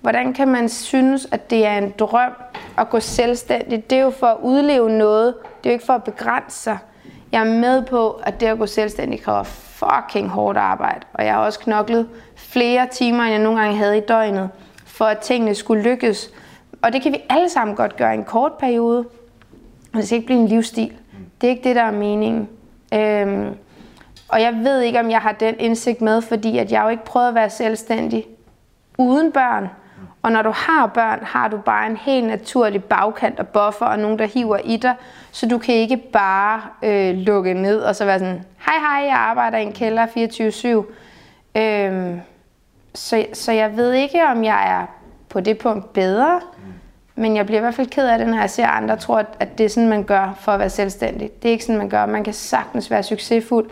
Hvordan kan man synes, at det er en drøm at gå selvstændigt? Det er jo for at udleve noget, det er jo ikke for at begrænse sig. Jeg er med på, at det at gå selvstændig kræver fucking hårdt arbejde, og jeg har også knoklet flere timer, end jeg nogle gange havde i døgnet, for at tingene skulle lykkes. Og det kan vi alle sammen godt gøre i en kort periode, Men det skal ikke blive en livsstil. Det er ikke det, der er meningen. Øhm, og jeg ved ikke, om jeg har den indsigt med, fordi at jeg jo ikke prøvet at være selvstændig uden børn. Og når du har børn, har du bare en helt naturlig bagkant og buffer, og nogen, der hiver i dig. Så du kan ikke bare øh, lukke ned og så være sådan, hej hej, jeg arbejder i en kælder 24-7. Øhm, så, så jeg ved ikke, om jeg er på det punkt bedre, men jeg bliver i hvert fald ked af det, når jeg ser andre tror, at det er sådan, man gør for at være selvstændig. Det er ikke sådan, man gør. Man kan sagtens være succesfuld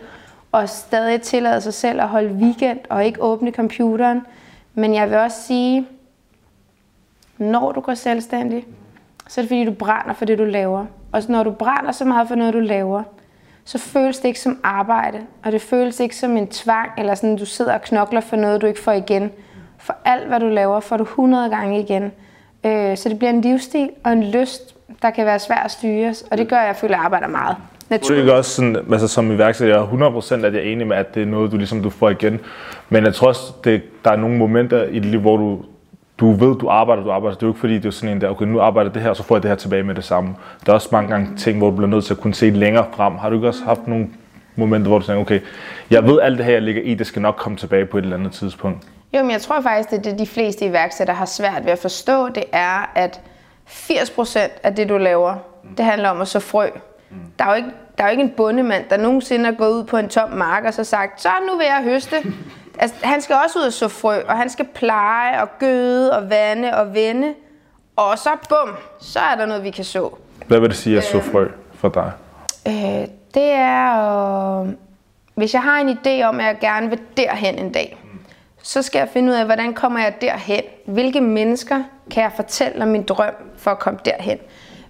og stadig tillade sig selv at holde weekend og ikke åbne computeren. Men jeg vil også sige, når du går selvstændig, så er det fordi, du brænder for det, du laver. Og når du brænder så meget for noget, du laver, så føles det ikke som arbejde, og det føles ikke som en tvang, eller sådan, at du sidder og knokler for noget, du ikke får igen. For alt, hvad du laver, får du 100 gange igen. Øh, så det bliver en livsstil og en lyst, der kan være svær at styre, og det gør, at jeg føler, at jeg arbejder meget. Naturligt. Det er også sådan, altså som iværksætter, jeg er 100% at jeg er enig med, at det er noget, du ligesom du får igen. Men jeg tror også, det, der er nogle momenter i dit liv, hvor du du ved, du arbejder, du arbejder. Det er jo ikke fordi, det er sådan en der, okay, nu arbejder det her, så får jeg det her tilbage med det samme. Der er også mange gange ting, hvor du bliver nødt til at kunne se længere frem. Har du ikke også haft nogle momenter, hvor du tænker, okay, jeg ved alt det her, jeg ligger i, det skal nok komme tilbage på et eller andet tidspunkt? Jo, men jeg tror faktisk, at det de fleste iværksættere har svært ved at forstå, det er, at 80% af det, du laver, det handler om at så frø. Der er jo ikke, der er jo ikke en bondemand, der nogensinde er gået ud på en tom mark og så sagt, så nu vil jeg høste. Altså, han skal også ud og så frø, og han skal pleje og gøde og vande og vende. Og så bum, så er der noget, vi kan så. Hvad vil det sige at så frø for dig? Øh, det er, øh, hvis jeg har en idé om, at jeg gerne vil derhen en dag, så skal jeg finde ud af, hvordan kommer jeg derhen? Hvilke mennesker kan jeg fortælle om min drøm for at komme derhen?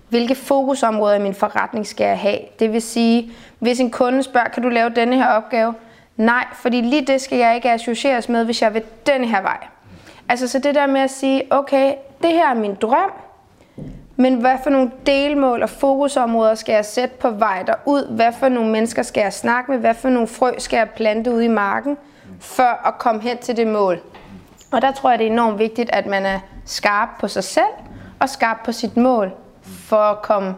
Hvilke fokusområder i min forretning skal jeg have? Det vil sige, hvis en kunde spørger, kan du lave denne her opgave? Nej, fordi lige det skal jeg ikke associeres med, hvis jeg vil den her vej. Altså så det der med at sige, okay, det her er min drøm, men hvad for nogle delmål og fokusområder skal jeg sætte på vej derud? Hvad for nogle mennesker skal jeg snakke med? Hvad for nogle frø skal jeg plante ude i marken, for at komme hen til det mål? Og der tror jeg, det er enormt vigtigt, at man er skarp på sig selv og skarp på sit mål, for at komme...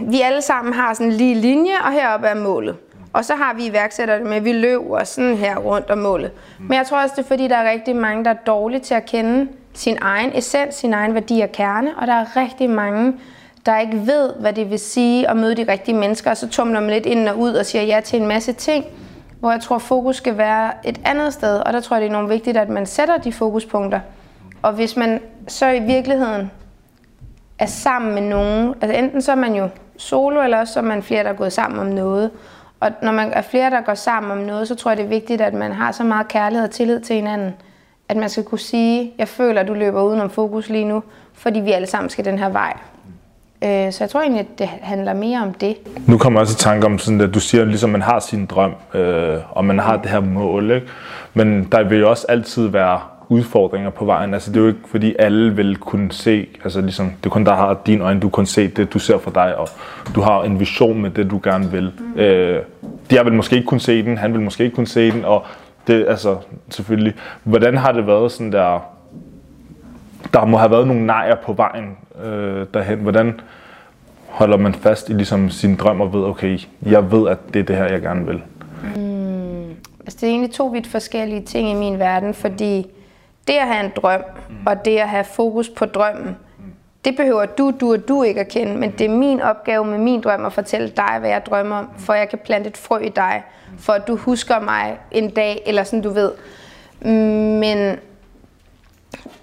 Vi alle sammen har sådan en lige linje, og heroppe er målet. Og så har vi iværksættere med, at vi løber sådan her rundt om målet. Men jeg tror også, det er fordi, der er rigtig mange, der er dårlige til at kende sin egen essens, sin egen værdi og kerne. Og der er rigtig mange, der ikke ved, hvad det vil sige at møde de rigtige mennesker. Og så tumler man lidt ind og ud og siger ja til en masse ting, hvor jeg tror, fokus skal være et andet sted. Og der tror jeg, det er enormt vigtigt, at man sætter de fokuspunkter. Og hvis man så i virkeligheden er sammen med nogen, altså enten så er man jo solo, eller også så er man flere, der er gået sammen om noget, og når man er flere, der går sammen om noget, så tror jeg, det er vigtigt, at man har så meget kærlighed og tillid til hinanden, at man skal kunne sige, jeg føler, at du løber udenom fokus lige nu, fordi vi alle sammen skal den her vej. Øh, så jeg tror egentlig, at det handler mere om det. Nu kommer jeg også i tanke om, sådan, at du siger, at ligesom man har sin drøm, øh, og man har det her mål. Ikke? Men der vil jo også altid være udfordringer på vejen. Altså, det er jo ikke, fordi alle vil kunne se, altså ligesom, det er kun der har dine øjne, du kan se det, du ser for dig, og du har en vision med det, du gerne vil. Mm. Øh, de vil måske ikke kunne se den, han vil måske ikke kunne se den, og det, altså, selvfølgelig. Hvordan har det været sådan der, der må have været nogle nejer på vejen øh, derhen. Hvordan holder man fast i ligesom sin drøm og ved, okay, jeg ved, at det er det her, jeg gerne vil? Mm, altså det er egentlig to vidt forskellige ting i min verden, fordi det at have en drøm, mm. og det at have fokus på drømmen, mm. det behøver du, du og du ikke at kende, men det er min opgave med min drøm at fortælle dig, hvad jeg drømmer om, for jeg kan plante et frø i dig, for at du husker mig en dag, eller sådan du ved. Men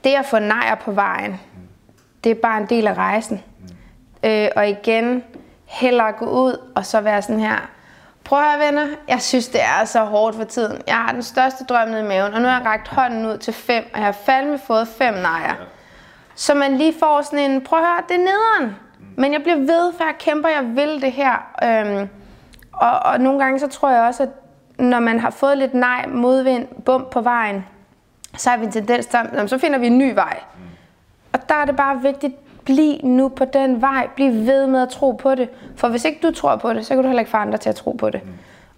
det at få nejer på vejen, det er bare en del af rejsen. Øh, og igen, hellere gå ud og så være sådan her. Prøv at høre, venner, jeg synes, det er så hårdt for tiden. Jeg har den største drøm nede i maven, og nu har jeg rækket hånden ud til fem, og jeg har fandme fået fem nejer. Så man lige får sådan en, prøv at høre, det er nederen. Men jeg bliver ved, for jeg kæmper, jeg vil det her. Øhm, og, og nogle gange så tror jeg også, at når man har fået lidt nej, modvind, bump på vejen, så har vi en tendens til, at så finder vi en ny vej. Og der er det bare vigtigt, bliv nu på den vej. Bliv ved med at tro på det. For hvis ikke du tror på det, så kan du heller ikke få andre til at tro på det. Mm.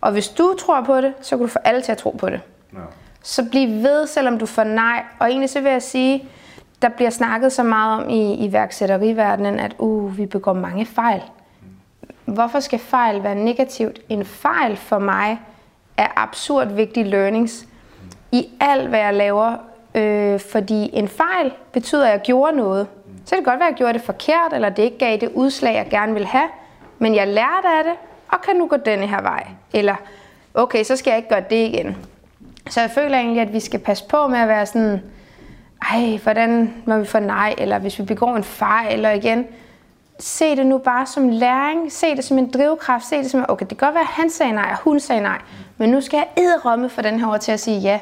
Og hvis du tror på det, så kan du få alle til at tro på det. Ja. Så bliv ved, selvom du får nej. Og egentlig så vil jeg sige, der bliver snakket så meget om i iværksætteriverdenen, at uh, vi begår mange fejl. Mm. Hvorfor skal fejl være negativt? En fejl for mig er absurd vigtige learnings i alt, hvad jeg laver, Øh, fordi en fejl betyder, at jeg gjorde noget. Så det godt være, at jeg gjorde det forkert, eller det ikke gav det udslag, jeg gerne vil have. Men jeg lærte af det, og kan nu gå denne her vej. Eller, okay, så skal jeg ikke gøre det igen. Så jeg føler egentlig, at vi skal passe på med at være sådan, ej, hvordan må vi få nej, eller hvis vi begår en fejl, eller igen, se det nu bare som læring, se det som en drivkraft, se det som, okay, det kan godt være, at han sagde nej, og hun sagde nej, men nu skal jeg edderomme for den her over til at sige ja.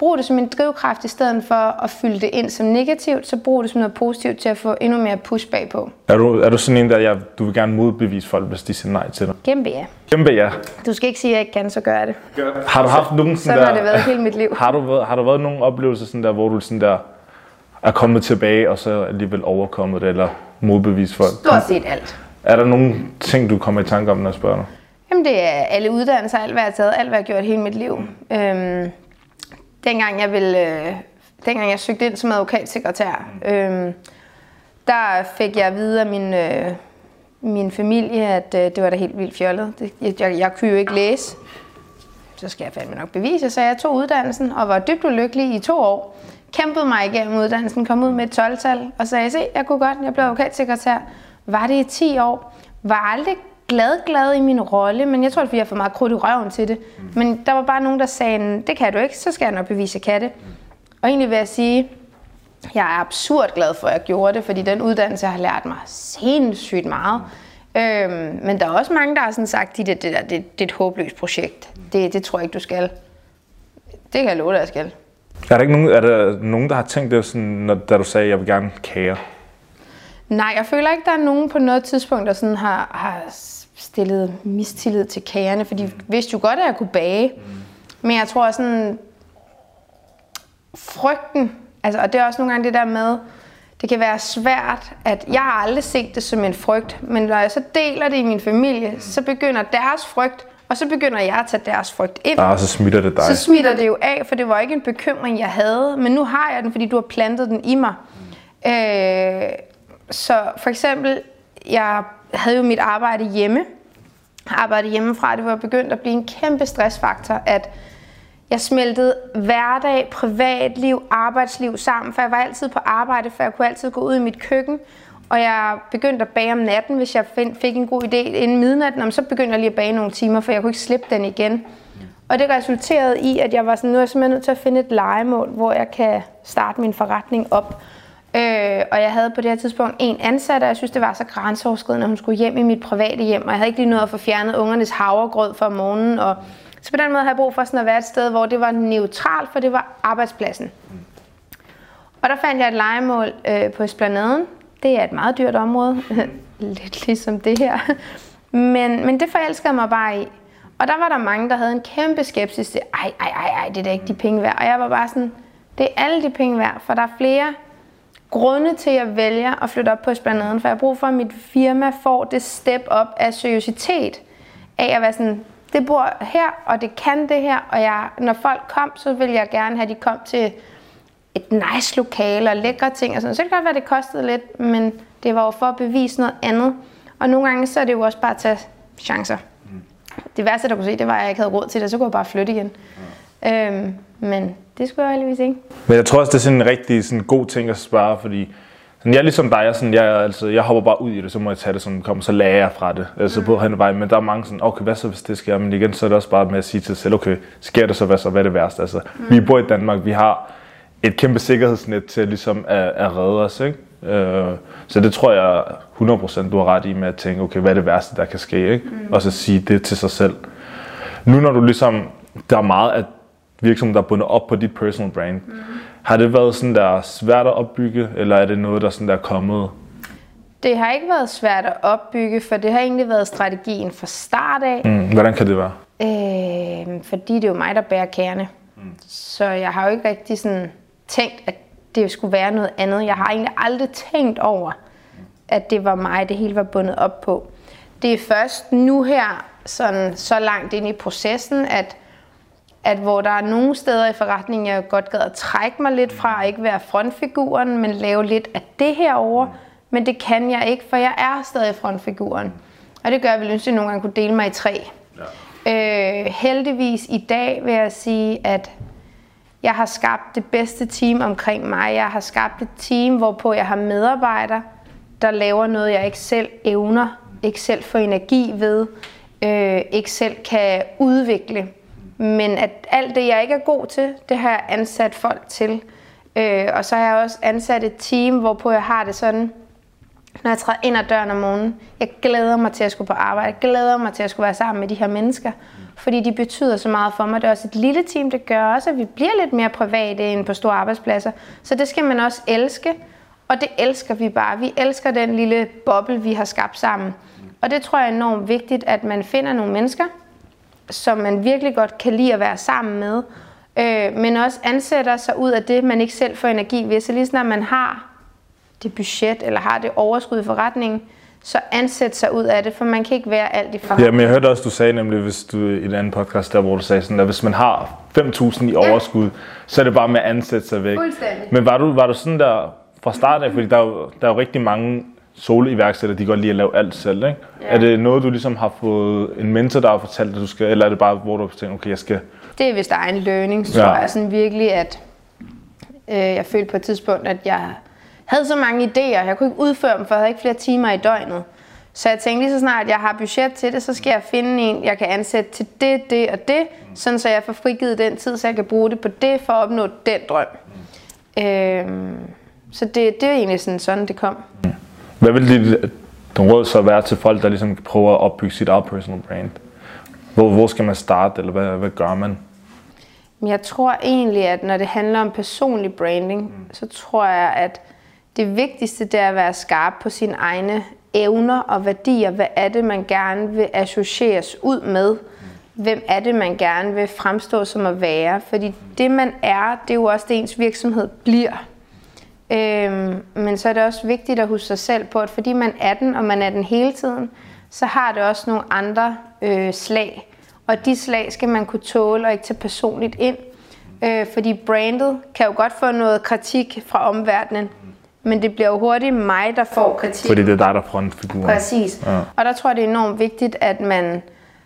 Brug det som en drivkraft i stedet for at fylde det ind som negativt, så brug det som noget positivt til at få endnu mere push bagpå. Er du, er du sådan en, der jeg, du vil gerne modbevise folk, hvis de siger nej til dig? Kæmpe ja. Kæmpe ja. Du skal ikke sige, at jeg ikke kan, så gør jeg det. Gør. Har du haft nogen sådan, der... har det været hele mit liv. Har du, været, har du været nogle oplevelser sådan der, hvor du sådan der er kommet tilbage, og så alligevel overkommet det, eller modbevist folk? Stort set alt. Er der nogle ting, du kommer i tanke om, når jeg spørger dig? Jamen det er alle uddannelser, alt hvad jeg har taget, alt hvad jeg har gjort hele mit liv. Øhm, dengang jeg ville, øh, dengang jeg søgte ind som advokatsekretær, øh, der fik jeg at vide af min, øh, min familie, at øh, det var da helt vildt fjollet. Det, jeg, jeg, jeg kunne jo ikke læse. Så skal jeg fandme nok bevise. Så jeg tog uddannelsen og var dybt ulykkelig i to år. Kæmpede mig igennem uddannelsen, kom ud med et 12-tal og sagde, se, jeg kunne godt, jeg blev advokatsekretær. Var det i 10 år. Var aldrig glad, glad i min rolle, men jeg tror, at vi har for meget krudt i røven til det. Mm. Men der var bare nogen, der sagde, det kan du ikke, så skal jeg nok bevise, at jeg kan det. Mm. Og egentlig vil jeg sige, jeg er absurd glad for, at jeg gjorde det, fordi den uddannelse har lært mig sindssygt meget. Mm. Øhm, men der er også mange, der har sådan sagt, at det, det, der, det, det er et håbløst projekt. Det, det tror jeg ikke, du skal. Det kan jeg love dig, jeg skal. Er der, ikke nogen, er der nogen, der har tænkt det, sådan, når, da du sagde, at jeg vil gerne kære? Nej, jeg føler ikke, der er nogen på noget tidspunkt, der sådan har, har stillet mistillid til kagerne, for de mm. vidste jo godt, at jeg kunne bage. Mm. Men jeg tror sådan, frygten, altså, og det er også nogle gange det der med, det kan være svært, at jeg har aldrig set det som en frygt, men når jeg så deler det i min familie, mm. så begynder deres frygt, og så begynder jeg at tage deres frygt ind. Ah, så smitter det dig. Så smitter det jo af, for det var ikke en bekymring, jeg havde, men nu har jeg den, fordi du har plantet den i mig. Øh, så for eksempel, jeg havde jo mit arbejde hjemme, arbejde hjemmefra, det var begyndt at blive en kæmpe stressfaktor, at jeg smeltede hverdag, privatliv, arbejdsliv sammen, for jeg var altid på arbejde, for jeg kunne altid gå ud i mit køkken, og jeg begyndte at bage om natten, hvis jeg fik en god idé inden midnat, så begyndte jeg lige at bage nogle timer, for jeg kunne ikke slippe den igen. Og det resulterede i, at jeg var sådan, nu er jeg simpelthen nødt til at finde et legemål, hvor jeg kan starte min forretning op. Øh, og jeg havde på det her tidspunkt en ansat, og jeg synes, det var så grænseoverskridende, at hun skulle hjem i mit private hjem, og jeg havde ikke lige nået at få fjernet ungernes havregrød for morgenen. Og, så på den måde havde jeg brug for sådan at være et sted, hvor det var neutralt, for det var arbejdspladsen. Og der fandt jeg et legemål øh, på Esplanaden. Det er et meget dyrt område, lidt ligesom det her. Men, men det forelskede mig bare i. Og der var der mange, der havde en kæmpe skepsis til, ej, ej, ej, ej, det er da ikke de penge værd. Og jeg var bare sådan, det er alle de penge værd, for der er flere grunde til, at jeg vælger at flytte op på Esplanaden, for jeg har brug for, at mit firma får det step op af seriøsitet, af at være sådan, det bor her, og det kan det her, og jeg, når folk kom, så vil jeg gerne have, at de kom til et nice lokale og lækre ting og sådan. Så det kan godt være, at det kostede lidt, men det var jo for at bevise noget andet. Og nogle gange så er det jo også bare at tage chancer. Mm. Det værste, der kunne se, det var, at jeg ikke havde råd til det, så kunne jeg bare flytte igen. Mm. Øhm, men det skulle jeg heldigvis ikke. Men jeg tror også, det er sådan en rigtig sådan god ting at spørge, fordi sådan, jeg er ligesom dig, jeg, sådan, jeg, altså, jeg hopper bare ud i det, så må jeg tage det som kommer, så lærer jeg fra det. Altså mm. på hen vej, men der er mange sådan, okay, hvad så hvis det sker? Men igen, så er det også bare med at sige til sig selv, okay, sker det så, hvad så, hvad er det værste? Altså, mm. vi bor i Danmark, vi har et kæmpe sikkerhedsnet til ligesom at, at redde os, ikke? Øh, så det tror jeg 100% du har ret i med at tænke, okay, hvad er det værste, der kan ske, ikke? Mm. Og så sige det til sig selv. Nu når du ligesom, der er meget af virksomheden, der er bundet op på dit personal brand. Mm. Har det været sådan der svært at opbygge, eller er det noget, der sådan der er kommet? Det har ikke været svært at opbygge, for det har egentlig været strategien fra start af. Mm. Hvordan kan det være? Øh, fordi det er jo mig, der bærer kærne. Mm. Så jeg har jo ikke rigtig sådan tænkt, at det skulle være noget andet. Jeg har egentlig aldrig tænkt over, at det var mig, det hele var bundet op på. Det er først nu her, sådan, så langt ind i processen, at at hvor der er nogle steder i forretningen, jeg godt gad at trække mig lidt fra, ikke være frontfiguren, men lave lidt af det her over. Men det kan jeg ikke, for jeg er stadig frontfiguren. Og det gør, at jeg ønske, at jeg nogle gange kunne dele mig i tre. Ja. Øh, heldigvis i dag vil jeg sige, at jeg har skabt det bedste team omkring mig. Jeg har skabt et team, hvorpå jeg har medarbejdere, der laver noget, jeg ikke selv evner, ikke selv får energi ved, øh, ikke selv kan udvikle. Men at alt det, jeg ikke er god til, det har jeg ansat folk til. Øh, og så har jeg også ansat et team, hvorpå jeg har det sådan, når jeg træder ind ad døren om morgenen, jeg glæder mig til at skulle på arbejde, jeg glæder mig til at skulle være sammen med de her mennesker, fordi de betyder så meget for mig. Det er også et lille team, det gør også, at vi bliver lidt mere private end på store arbejdspladser. Så det skal man også elske, og det elsker vi bare. Vi elsker den lille boble, vi har skabt sammen. Og det tror jeg er enormt vigtigt, at man finder nogle mennesker, som man virkelig godt kan lide at være sammen med, øh, men også ansætter sig ud af det, man ikke selv får energi ved. Så lige snart man har det budget, eller har det overskud i forretningen, så ansæt sig ud af det, for man kan ikke være alt i forretningen. Ja, men jeg hørte også, du sagde nemlig, hvis du i en anden podcast, der hvor du sagde sådan, at hvis man har 5.000 i overskud, ja. så er det bare med at ansætte sig væk. Men var du, var du sådan der fra start af, fordi der er jo, der er jo rigtig mange solo-iværksætter, de godt lide at lave alt selv, ikke? Ja. Er det noget, du ligesom har fået en mentor, der har fortalt, at du skal, eller er det bare, hvor du har tænkt, okay, jeg skal... Det er, hvis der er en learning, så ja. tror jeg sådan virkelig, at øh, jeg følte på et tidspunkt, at jeg havde så mange idéer, jeg kunne ikke udføre dem, for jeg havde ikke flere timer i døgnet. Så jeg tænkte lige så snart, at jeg har budget til det, så skal jeg finde en, jeg kan ansætte til det, det og det, sådan så jeg får frigivet den tid, så jeg kan bruge det på det, for at opnå den drøm. Mm. Øhm, så det, det er egentlig sådan, sådan det kom. Mm. Hvad vil dit råd så være til folk, der ligesom prøver at opbygge sit eget personal brand? Hvor, hvor skal man starte, eller hvad, hvad gør man? Jeg tror egentlig, at når det handler om personlig branding, mm. så tror jeg, at det vigtigste det er at være skarp på sine egne evner og værdier. Hvad er det, man gerne vil associeres ud med? Mm. Hvem er det, man gerne vil fremstå som at være? Fordi det, man er, det er jo også det, ens virksomhed bliver. Øhm, men så er det også vigtigt at huske sig selv på, at fordi man er den, og man er den hele tiden, så har det også nogle andre øh, slag. Og de slag skal man kunne tåle og ikke tage personligt ind. Øh, fordi brandet kan jo godt få noget kritik fra omverdenen, men det bliver jo hurtigt mig, der får kritik. Fordi det er dig, der frontfiguren. Præcis. Ja. Og der tror jeg, det er enormt vigtigt, at man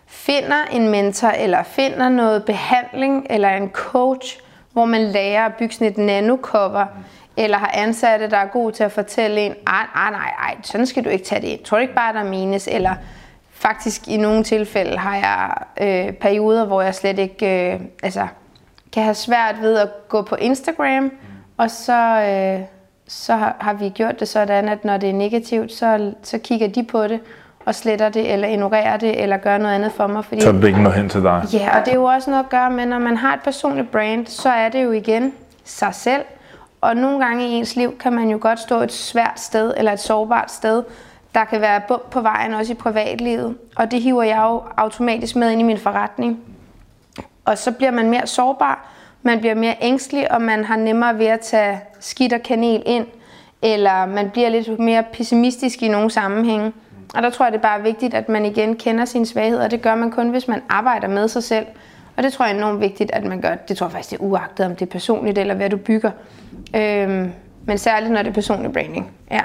finder en mentor, eller finder noget behandling, eller en coach, hvor man lærer at bygge sådan et nanocover, eller har ansatte, der er gode til at fortælle en, ej, ej, nej, ej, sådan skal du ikke tage det ind. Tror du ikke bare, der er minus? Eller faktisk i nogle tilfælde har jeg øh, perioder, hvor jeg slet ikke øh, altså, kan have svært ved at gå på Instagram, mm. og så, øh, så har, har vi gjort det sådan, at når det er negativt, så, så kigger de på det og sletter det, eller ignorerer det, eller gør noget andet for mig. Fordi, så det ikke når hen til dig? Ja, og det er jo også noget at gøre med, når man har et personligt brand, så er det jo igen sig selv. Og nogle gange i ens liv kan man jo godt stå et svært sted, eller et sårbart sted. Der kan være bump på vejen, også i privatlivet. Og det hiver jeg jo automatisk med ind i min forretning. Og så bliver man mere sårbar, man bliver mere ængstelig, og man har nemmere ved at tage skidt og kanel ind, eller man bliver lidt mere pessimistisk i nogle sammenhænge. Og der tror jeg, det er bare vigtigt, at man igen kender sine svagheder, og det gør man kun, hvis man arbejder med sig selv. Og det tror jeg er enormt vigtigt, at man gør. Det tror jeg faktisk, det er uagtet, om det er personligt eller hvad du bygger. Øhm, men særligt, når det er personlig branding. Ja.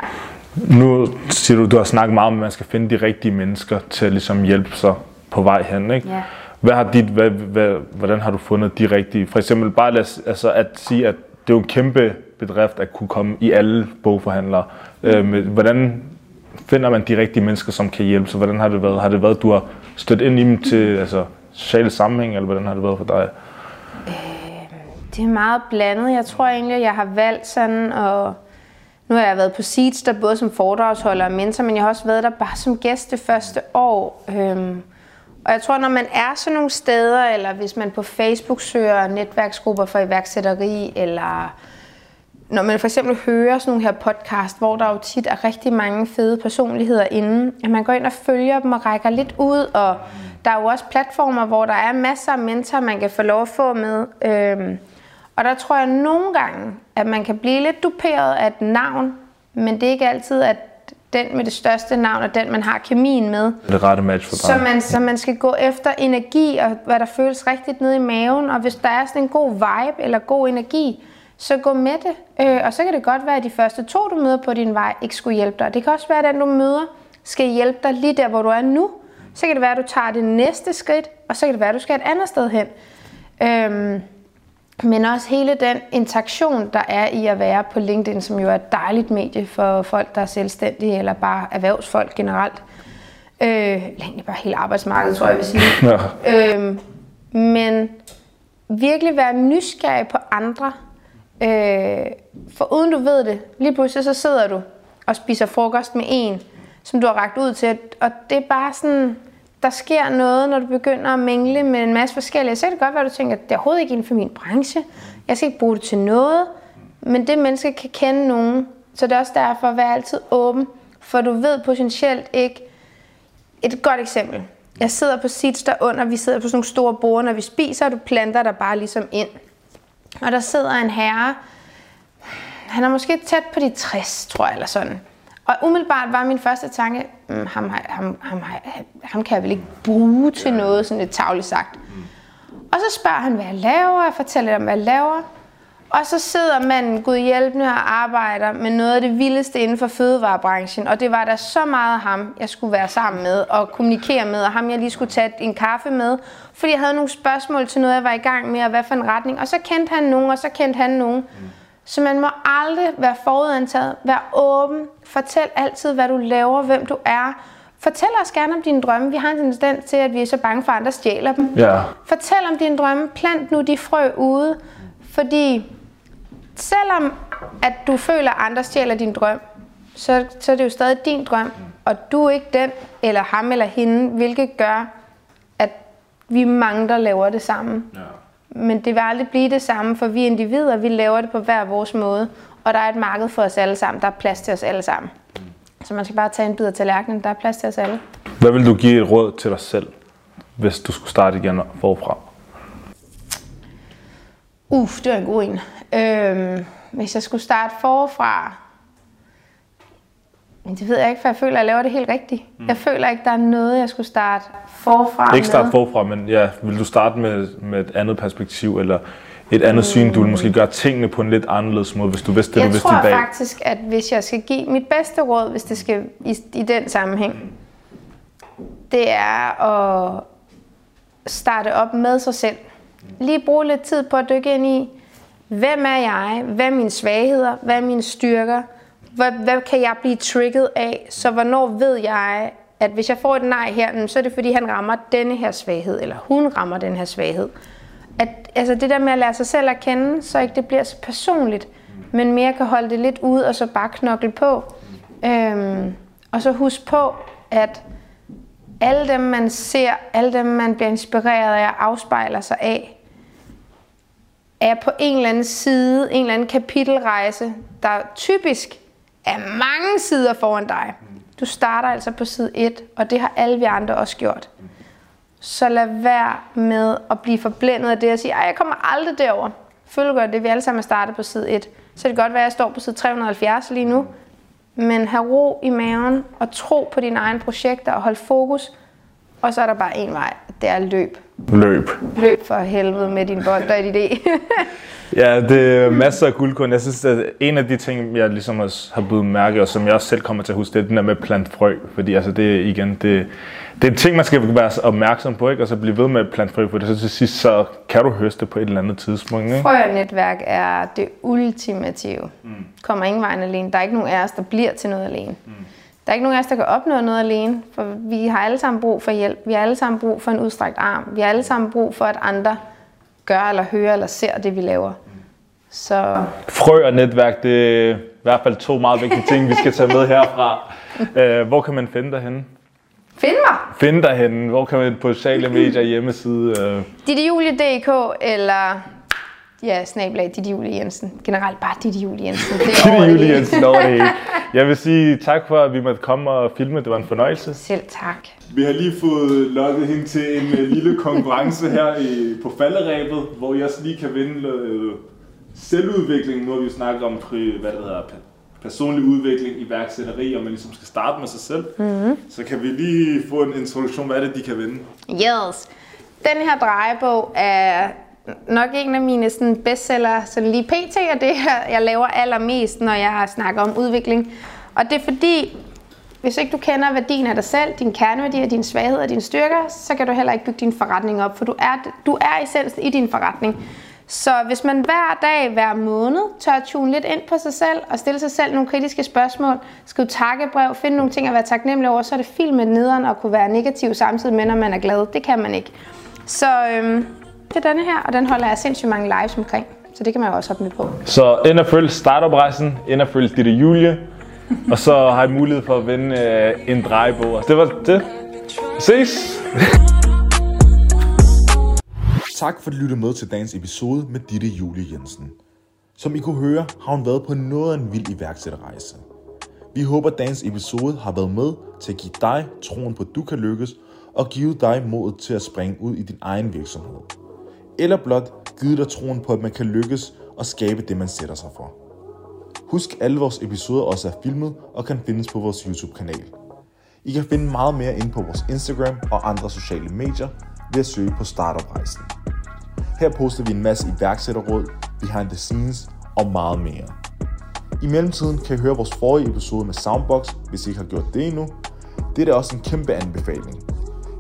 Nu siger du, du har snakket meget om, at man skal finde de rigtige mennesker til at ligesom hjælpe sig på vej hen. Ikke? Ja. Hvad har dit, hvad, hvad, hvordan har du fundet de rigtige? For eksempel bare lad, altså at sige, at det er jo en kæmpe bedrift at kunne komme i alle bogforhandlere. Øh, hvordan finder man de rigtige mennesker, som kan hjælpe? Så hvordan har det været? Har det været, du har stødt ind i dem til altså, sociale sammenhæng, eller hvordan har det været for dig? Øh, det er meget blandet. Jeg tror egentlig, at jeg har valgt sådan og nu har jeg været på Seeds, der både som foredragsholder og mentor, men jeg har også været der bare som gæst det første år. Øhm, og jeg tror, når man er sådan nogle steder, eller hvis man på Facebook søger netværksgrupper for iværksætteri, eller når man for eksempel hører sådan nogle her podcast, hvor der jo tit er rigtig mange fede personligheder inde, at man går ind og følger dem og rækker lidt ud, og der er jo også platformer, hvor der er masser af mentorer, man kan få lov at få med. Øhm, og der tror jeg nogle gange, at man kan blive lidt duperet af et navn, men det er ikke altid, at den med det største navn er den, man har kemien med. Det rette match for så man, så man skal gå efter energi og hvad der føles rigtigt nede i maven. Og hvis der er sådan en god vibe eller god energi, så gå med det. Øh, og så kan det godt være, at de første to, du møder på din vej, ikke skulle hjælpe dig. Det kan også være, at den, du møder, skal hjælpe dig lige der, hvor du er nu. Så kan det være, at du tager det næste skridt, og så kan det være, at du skal et andet sted hen. Øhm, men også hele den interaktion, der er i at være på LinkedIn, som jo er et dejligt medie for folk, der er selvstændige, eller bare erhvervsfolk generelt. Øh, eller egentlig bare hele arbejdsmarkedet, tror jeg, vil sige. Ja. Øh, men virkelig være nysgerrig på andre. Øh, for uden du ved det, lige pludselig så sidder du og spiser frokost med en, som du har ragt ud til. Og det er bare sådan, der sker noget, når du begynder at mingle med en masse forskellige. Så kan det godt være, at du tænker, at det er overhovedet ikke inden for min branche. Jeg skal ikke bruge det til noget. Men det menneske kan kende nogen. Så det er også derfor at være altid åben. For du ved potentielt ikke... Et godt eksempel. Jeg sidder på sits under. Vi sidder på sådan nogle store borde, når vi spiser, og du planter der bare ligesom ind. Og der sidder en herre. Han er måske tæt på de 60, tror jeg, eller sådan. Og umiddelbart var min første tanke, mm, ham, ham, ham, ham kan jeg vel ikke bruge til noget, sådan lidt tavligt sagt. Og så spørger han, hvad jeg laver, jeg fortæller dem, hvad jeg laver. Og så sidder manden, Gud hjælpende, og arbejder med noget af det vildeste inden for fødevarebranchen. Og det var der så meget ham, jeg skulle være sammen med og kommunikere med, og ham jeg lige skulle tage en kaffe med. Fordi jeg havde nogle spørgsmål til noget, jeg var i gang med, og hvad for en retning. Og så kendte han nogen, og så kendte han nogen. Så man må aldrig være forudantaget. Vær åben. Fortæl altid, hvad du laver, hvem du er. Fortæl os gerne om dine drømme. Vi har en tendens til, at vi er så bange for, at andre stjæler dem. Ja. Fortæl om dine drømme. Plant nu de frø ude. Fordi selvom at du føler, at andre stjæler din drøm, så, så er det jo stadig din drøm. Og du er ikke den, eller ham eller hende, hvilket gør, at vi mange, der laver det samme. Ja. Men det vil aldrig blive det samme, for vi individer, vi laver det på hver vores måde. Og der er et marked for os alle sammen. Der er plads til os alle sammen. Så man skal bare tage en bid af tallerkenen. Der er plads til os alle. Hvad vil du give et råd til dig selv, hvis du skulle starte igen forfra? Uff, det var en god en. Øhm, hvis jeg skulle starte forfra, men det ved jeg ikke, for jeg føler, at jeg laver det helt rigtigt. Mm. Jeg føler ikke, der er noget, jeg skulle starte forfra Ikke starte forfra, men ja, vil du starte med, med et andet perspektiv, eller et andet mm. syn? Du vil måske gøre tingene på en lidt anderledes måde, hvis du vidste det, jeg du vidste i dag. Jeg tror faktisk, at hvis jeg skal give mit bedste råd, hvis det skal i, i den sammenhæng, det er at starte op med sig selv. Lige bruge lidt tid på at dykke ind i, hvem er jeg? Hvad er mine svagheder? Hvad er mine styrker? Hvad, hvad kan jeg blive trigget af? Så hvornår ved jeg, at hvis jeg får et nej her, mm, så er det fordi, han rammer denne her svaghed, eller hun rammer den her svaghed. At, altså det der med at lære sig selv at kende, så ikke det bliver så personligt. men mere kan holde det lidt ud og så bare knokle på. Øhm, og så husk på, at alle dem, man ser, alle dem, man bliver inspireret af og afspejler sig af, er på en eller anden side, en eller anden kapitelrejse, der typisk er mange sider foran dig. Du starter altså på side 1, og det har alle vi andre også gjort. Så lad være med at blive forblændet af det og sige, at jeg kommer aldrig derover. Følg godt det, vi alle sammen er startet på side 1. Så det kan godt være, at jeg står på side 370 lige nu, men have ro i maven og tro på dine egne projekter og hold fokus. Og så er der bare en vej, det er løb. Løb. Løb for helvede med din bold og dit idé. ja, det er masser af guldkorn. Jeg synes, at en af de ting, jeg ligesom også har blevet mærke, og som jeg også selv kommer til at huske, det er den der med plant frø. Fordi altså, det er igen, det, det er en ting, man skal være opmærksom på, ikke? og så blive ved med at plante frø, for det så til sidst, så kan du høste på et eller andet tidspunkt. Ikke? Frønetværk er det ultimative. Mm. Kommer ingen vejen alene. Der er ikke nogen af os, der bliver til noget alene. Mm. Der er ikke nogen af os, der kan opnå noget alene, for vi har alle sammen brug for hjælp. Vi har alle sammen brug for en udstrakt arm. Vi har alle sammen brug for, at andre gør eller hører eller ser det, vi laver. Så... Frø og netværk, det er i hvert fald to meget vigtige ting, vi skal tage med herfra. Øh, hvor kan man finde dig henne? Finde mig? Finde dig henne. Hvor kan man på sociale medier, hjemmeside? Øh... Didijulie.dk eller Ja, snablag Didi Julie Jensen. Generelt bare Didi Julie Jensen. Det Didi Julie Jensen over det hele. Jeg vil sige tak for, at vi måtte komme og filme. Det var en fornøjelse. Selv tak. Vi har lige fået lukket hende til en øh, lille konkurrence her i, på falderæbet, hvor jeg også lige kan vinde øh, selvudvikling. Nu har vi jo snakket om hvad det hedder, personlig udvikling, iværksætteri, og man ligesom skal starte med sig selv. Mm-hmm. Så kan vi lige få en introduktion, hvad er det, de kan vinde? Yes. Den her drejebog er nok en af mine sådan, bestseller sådan lige pt. og det jeg laver allermest, når jeg snakker om udvikling. Og det er fordi, hvis ikke du kender værdien af dig selv, din kerneværdier, dine svagheder og dine styrker, så kan du heller ikke bygge din forretning op, for du er, du er essensen i din forretning. Så hvis man hver dag, hver måned, tør at tune lidt ind på sig selv og stille sig selv nogle kritiske spørgsmål, skrive takkebrev, finde nogle ting at være taknemmelig over, så er det fint med nederen at kunne være negativ samtidig med, når man er glad. Det kan man ikke. Så øhm, det er denne her, og den holder jeg sindssygt mange lives omkring. Så det kan man jo også hoppe med på. Så ind og følg startup-rejsen, ind og følg Ditte Julie, og så har I mulighed for at vinde øh, en drejebog. Det var det. Ses! Tak for at lytte med til dagens episode med Ditte Julie Jensen. Som I kunne høre, har hun været på noget af en vild iværksætterrejse. Vi håber, at dagens episode har været med til at give dig troen på, at du kan lykkes, og give dig modet til at springe ud i din egen virksomhed eller blot givet dig troen på, at man kan lykkes og skabe det, man sætter sig for. Husk, alle vores episoder også er filmet og kan findes på vores YouTube-kanal. I kan finde meget mere ind på vores Instagram og andre sociale medier ved at søge på Startup-rejsen. Her poster vi en masse iværksætterråd, behind the scenes og meget mere. I mellemtiden kan I høre vores forrige episode med Soundbox, hvis I ikke har gjort det endnu. Det er også en kæmpe anbefaling.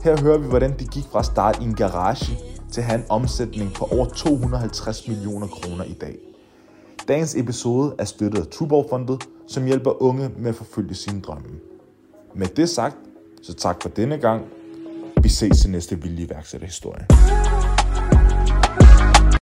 Her hører vi, hvordan det gik fra at starte i en garage til at have en omsætning på over 250 millioner kroner i dag. Dagens episode er støttet af Tuborg-fondet, som hjælper unge med at forfølge sine drømme. Med det sagt, så tak for denne gang. Vi ses i næste vilde iværksætterhistorie.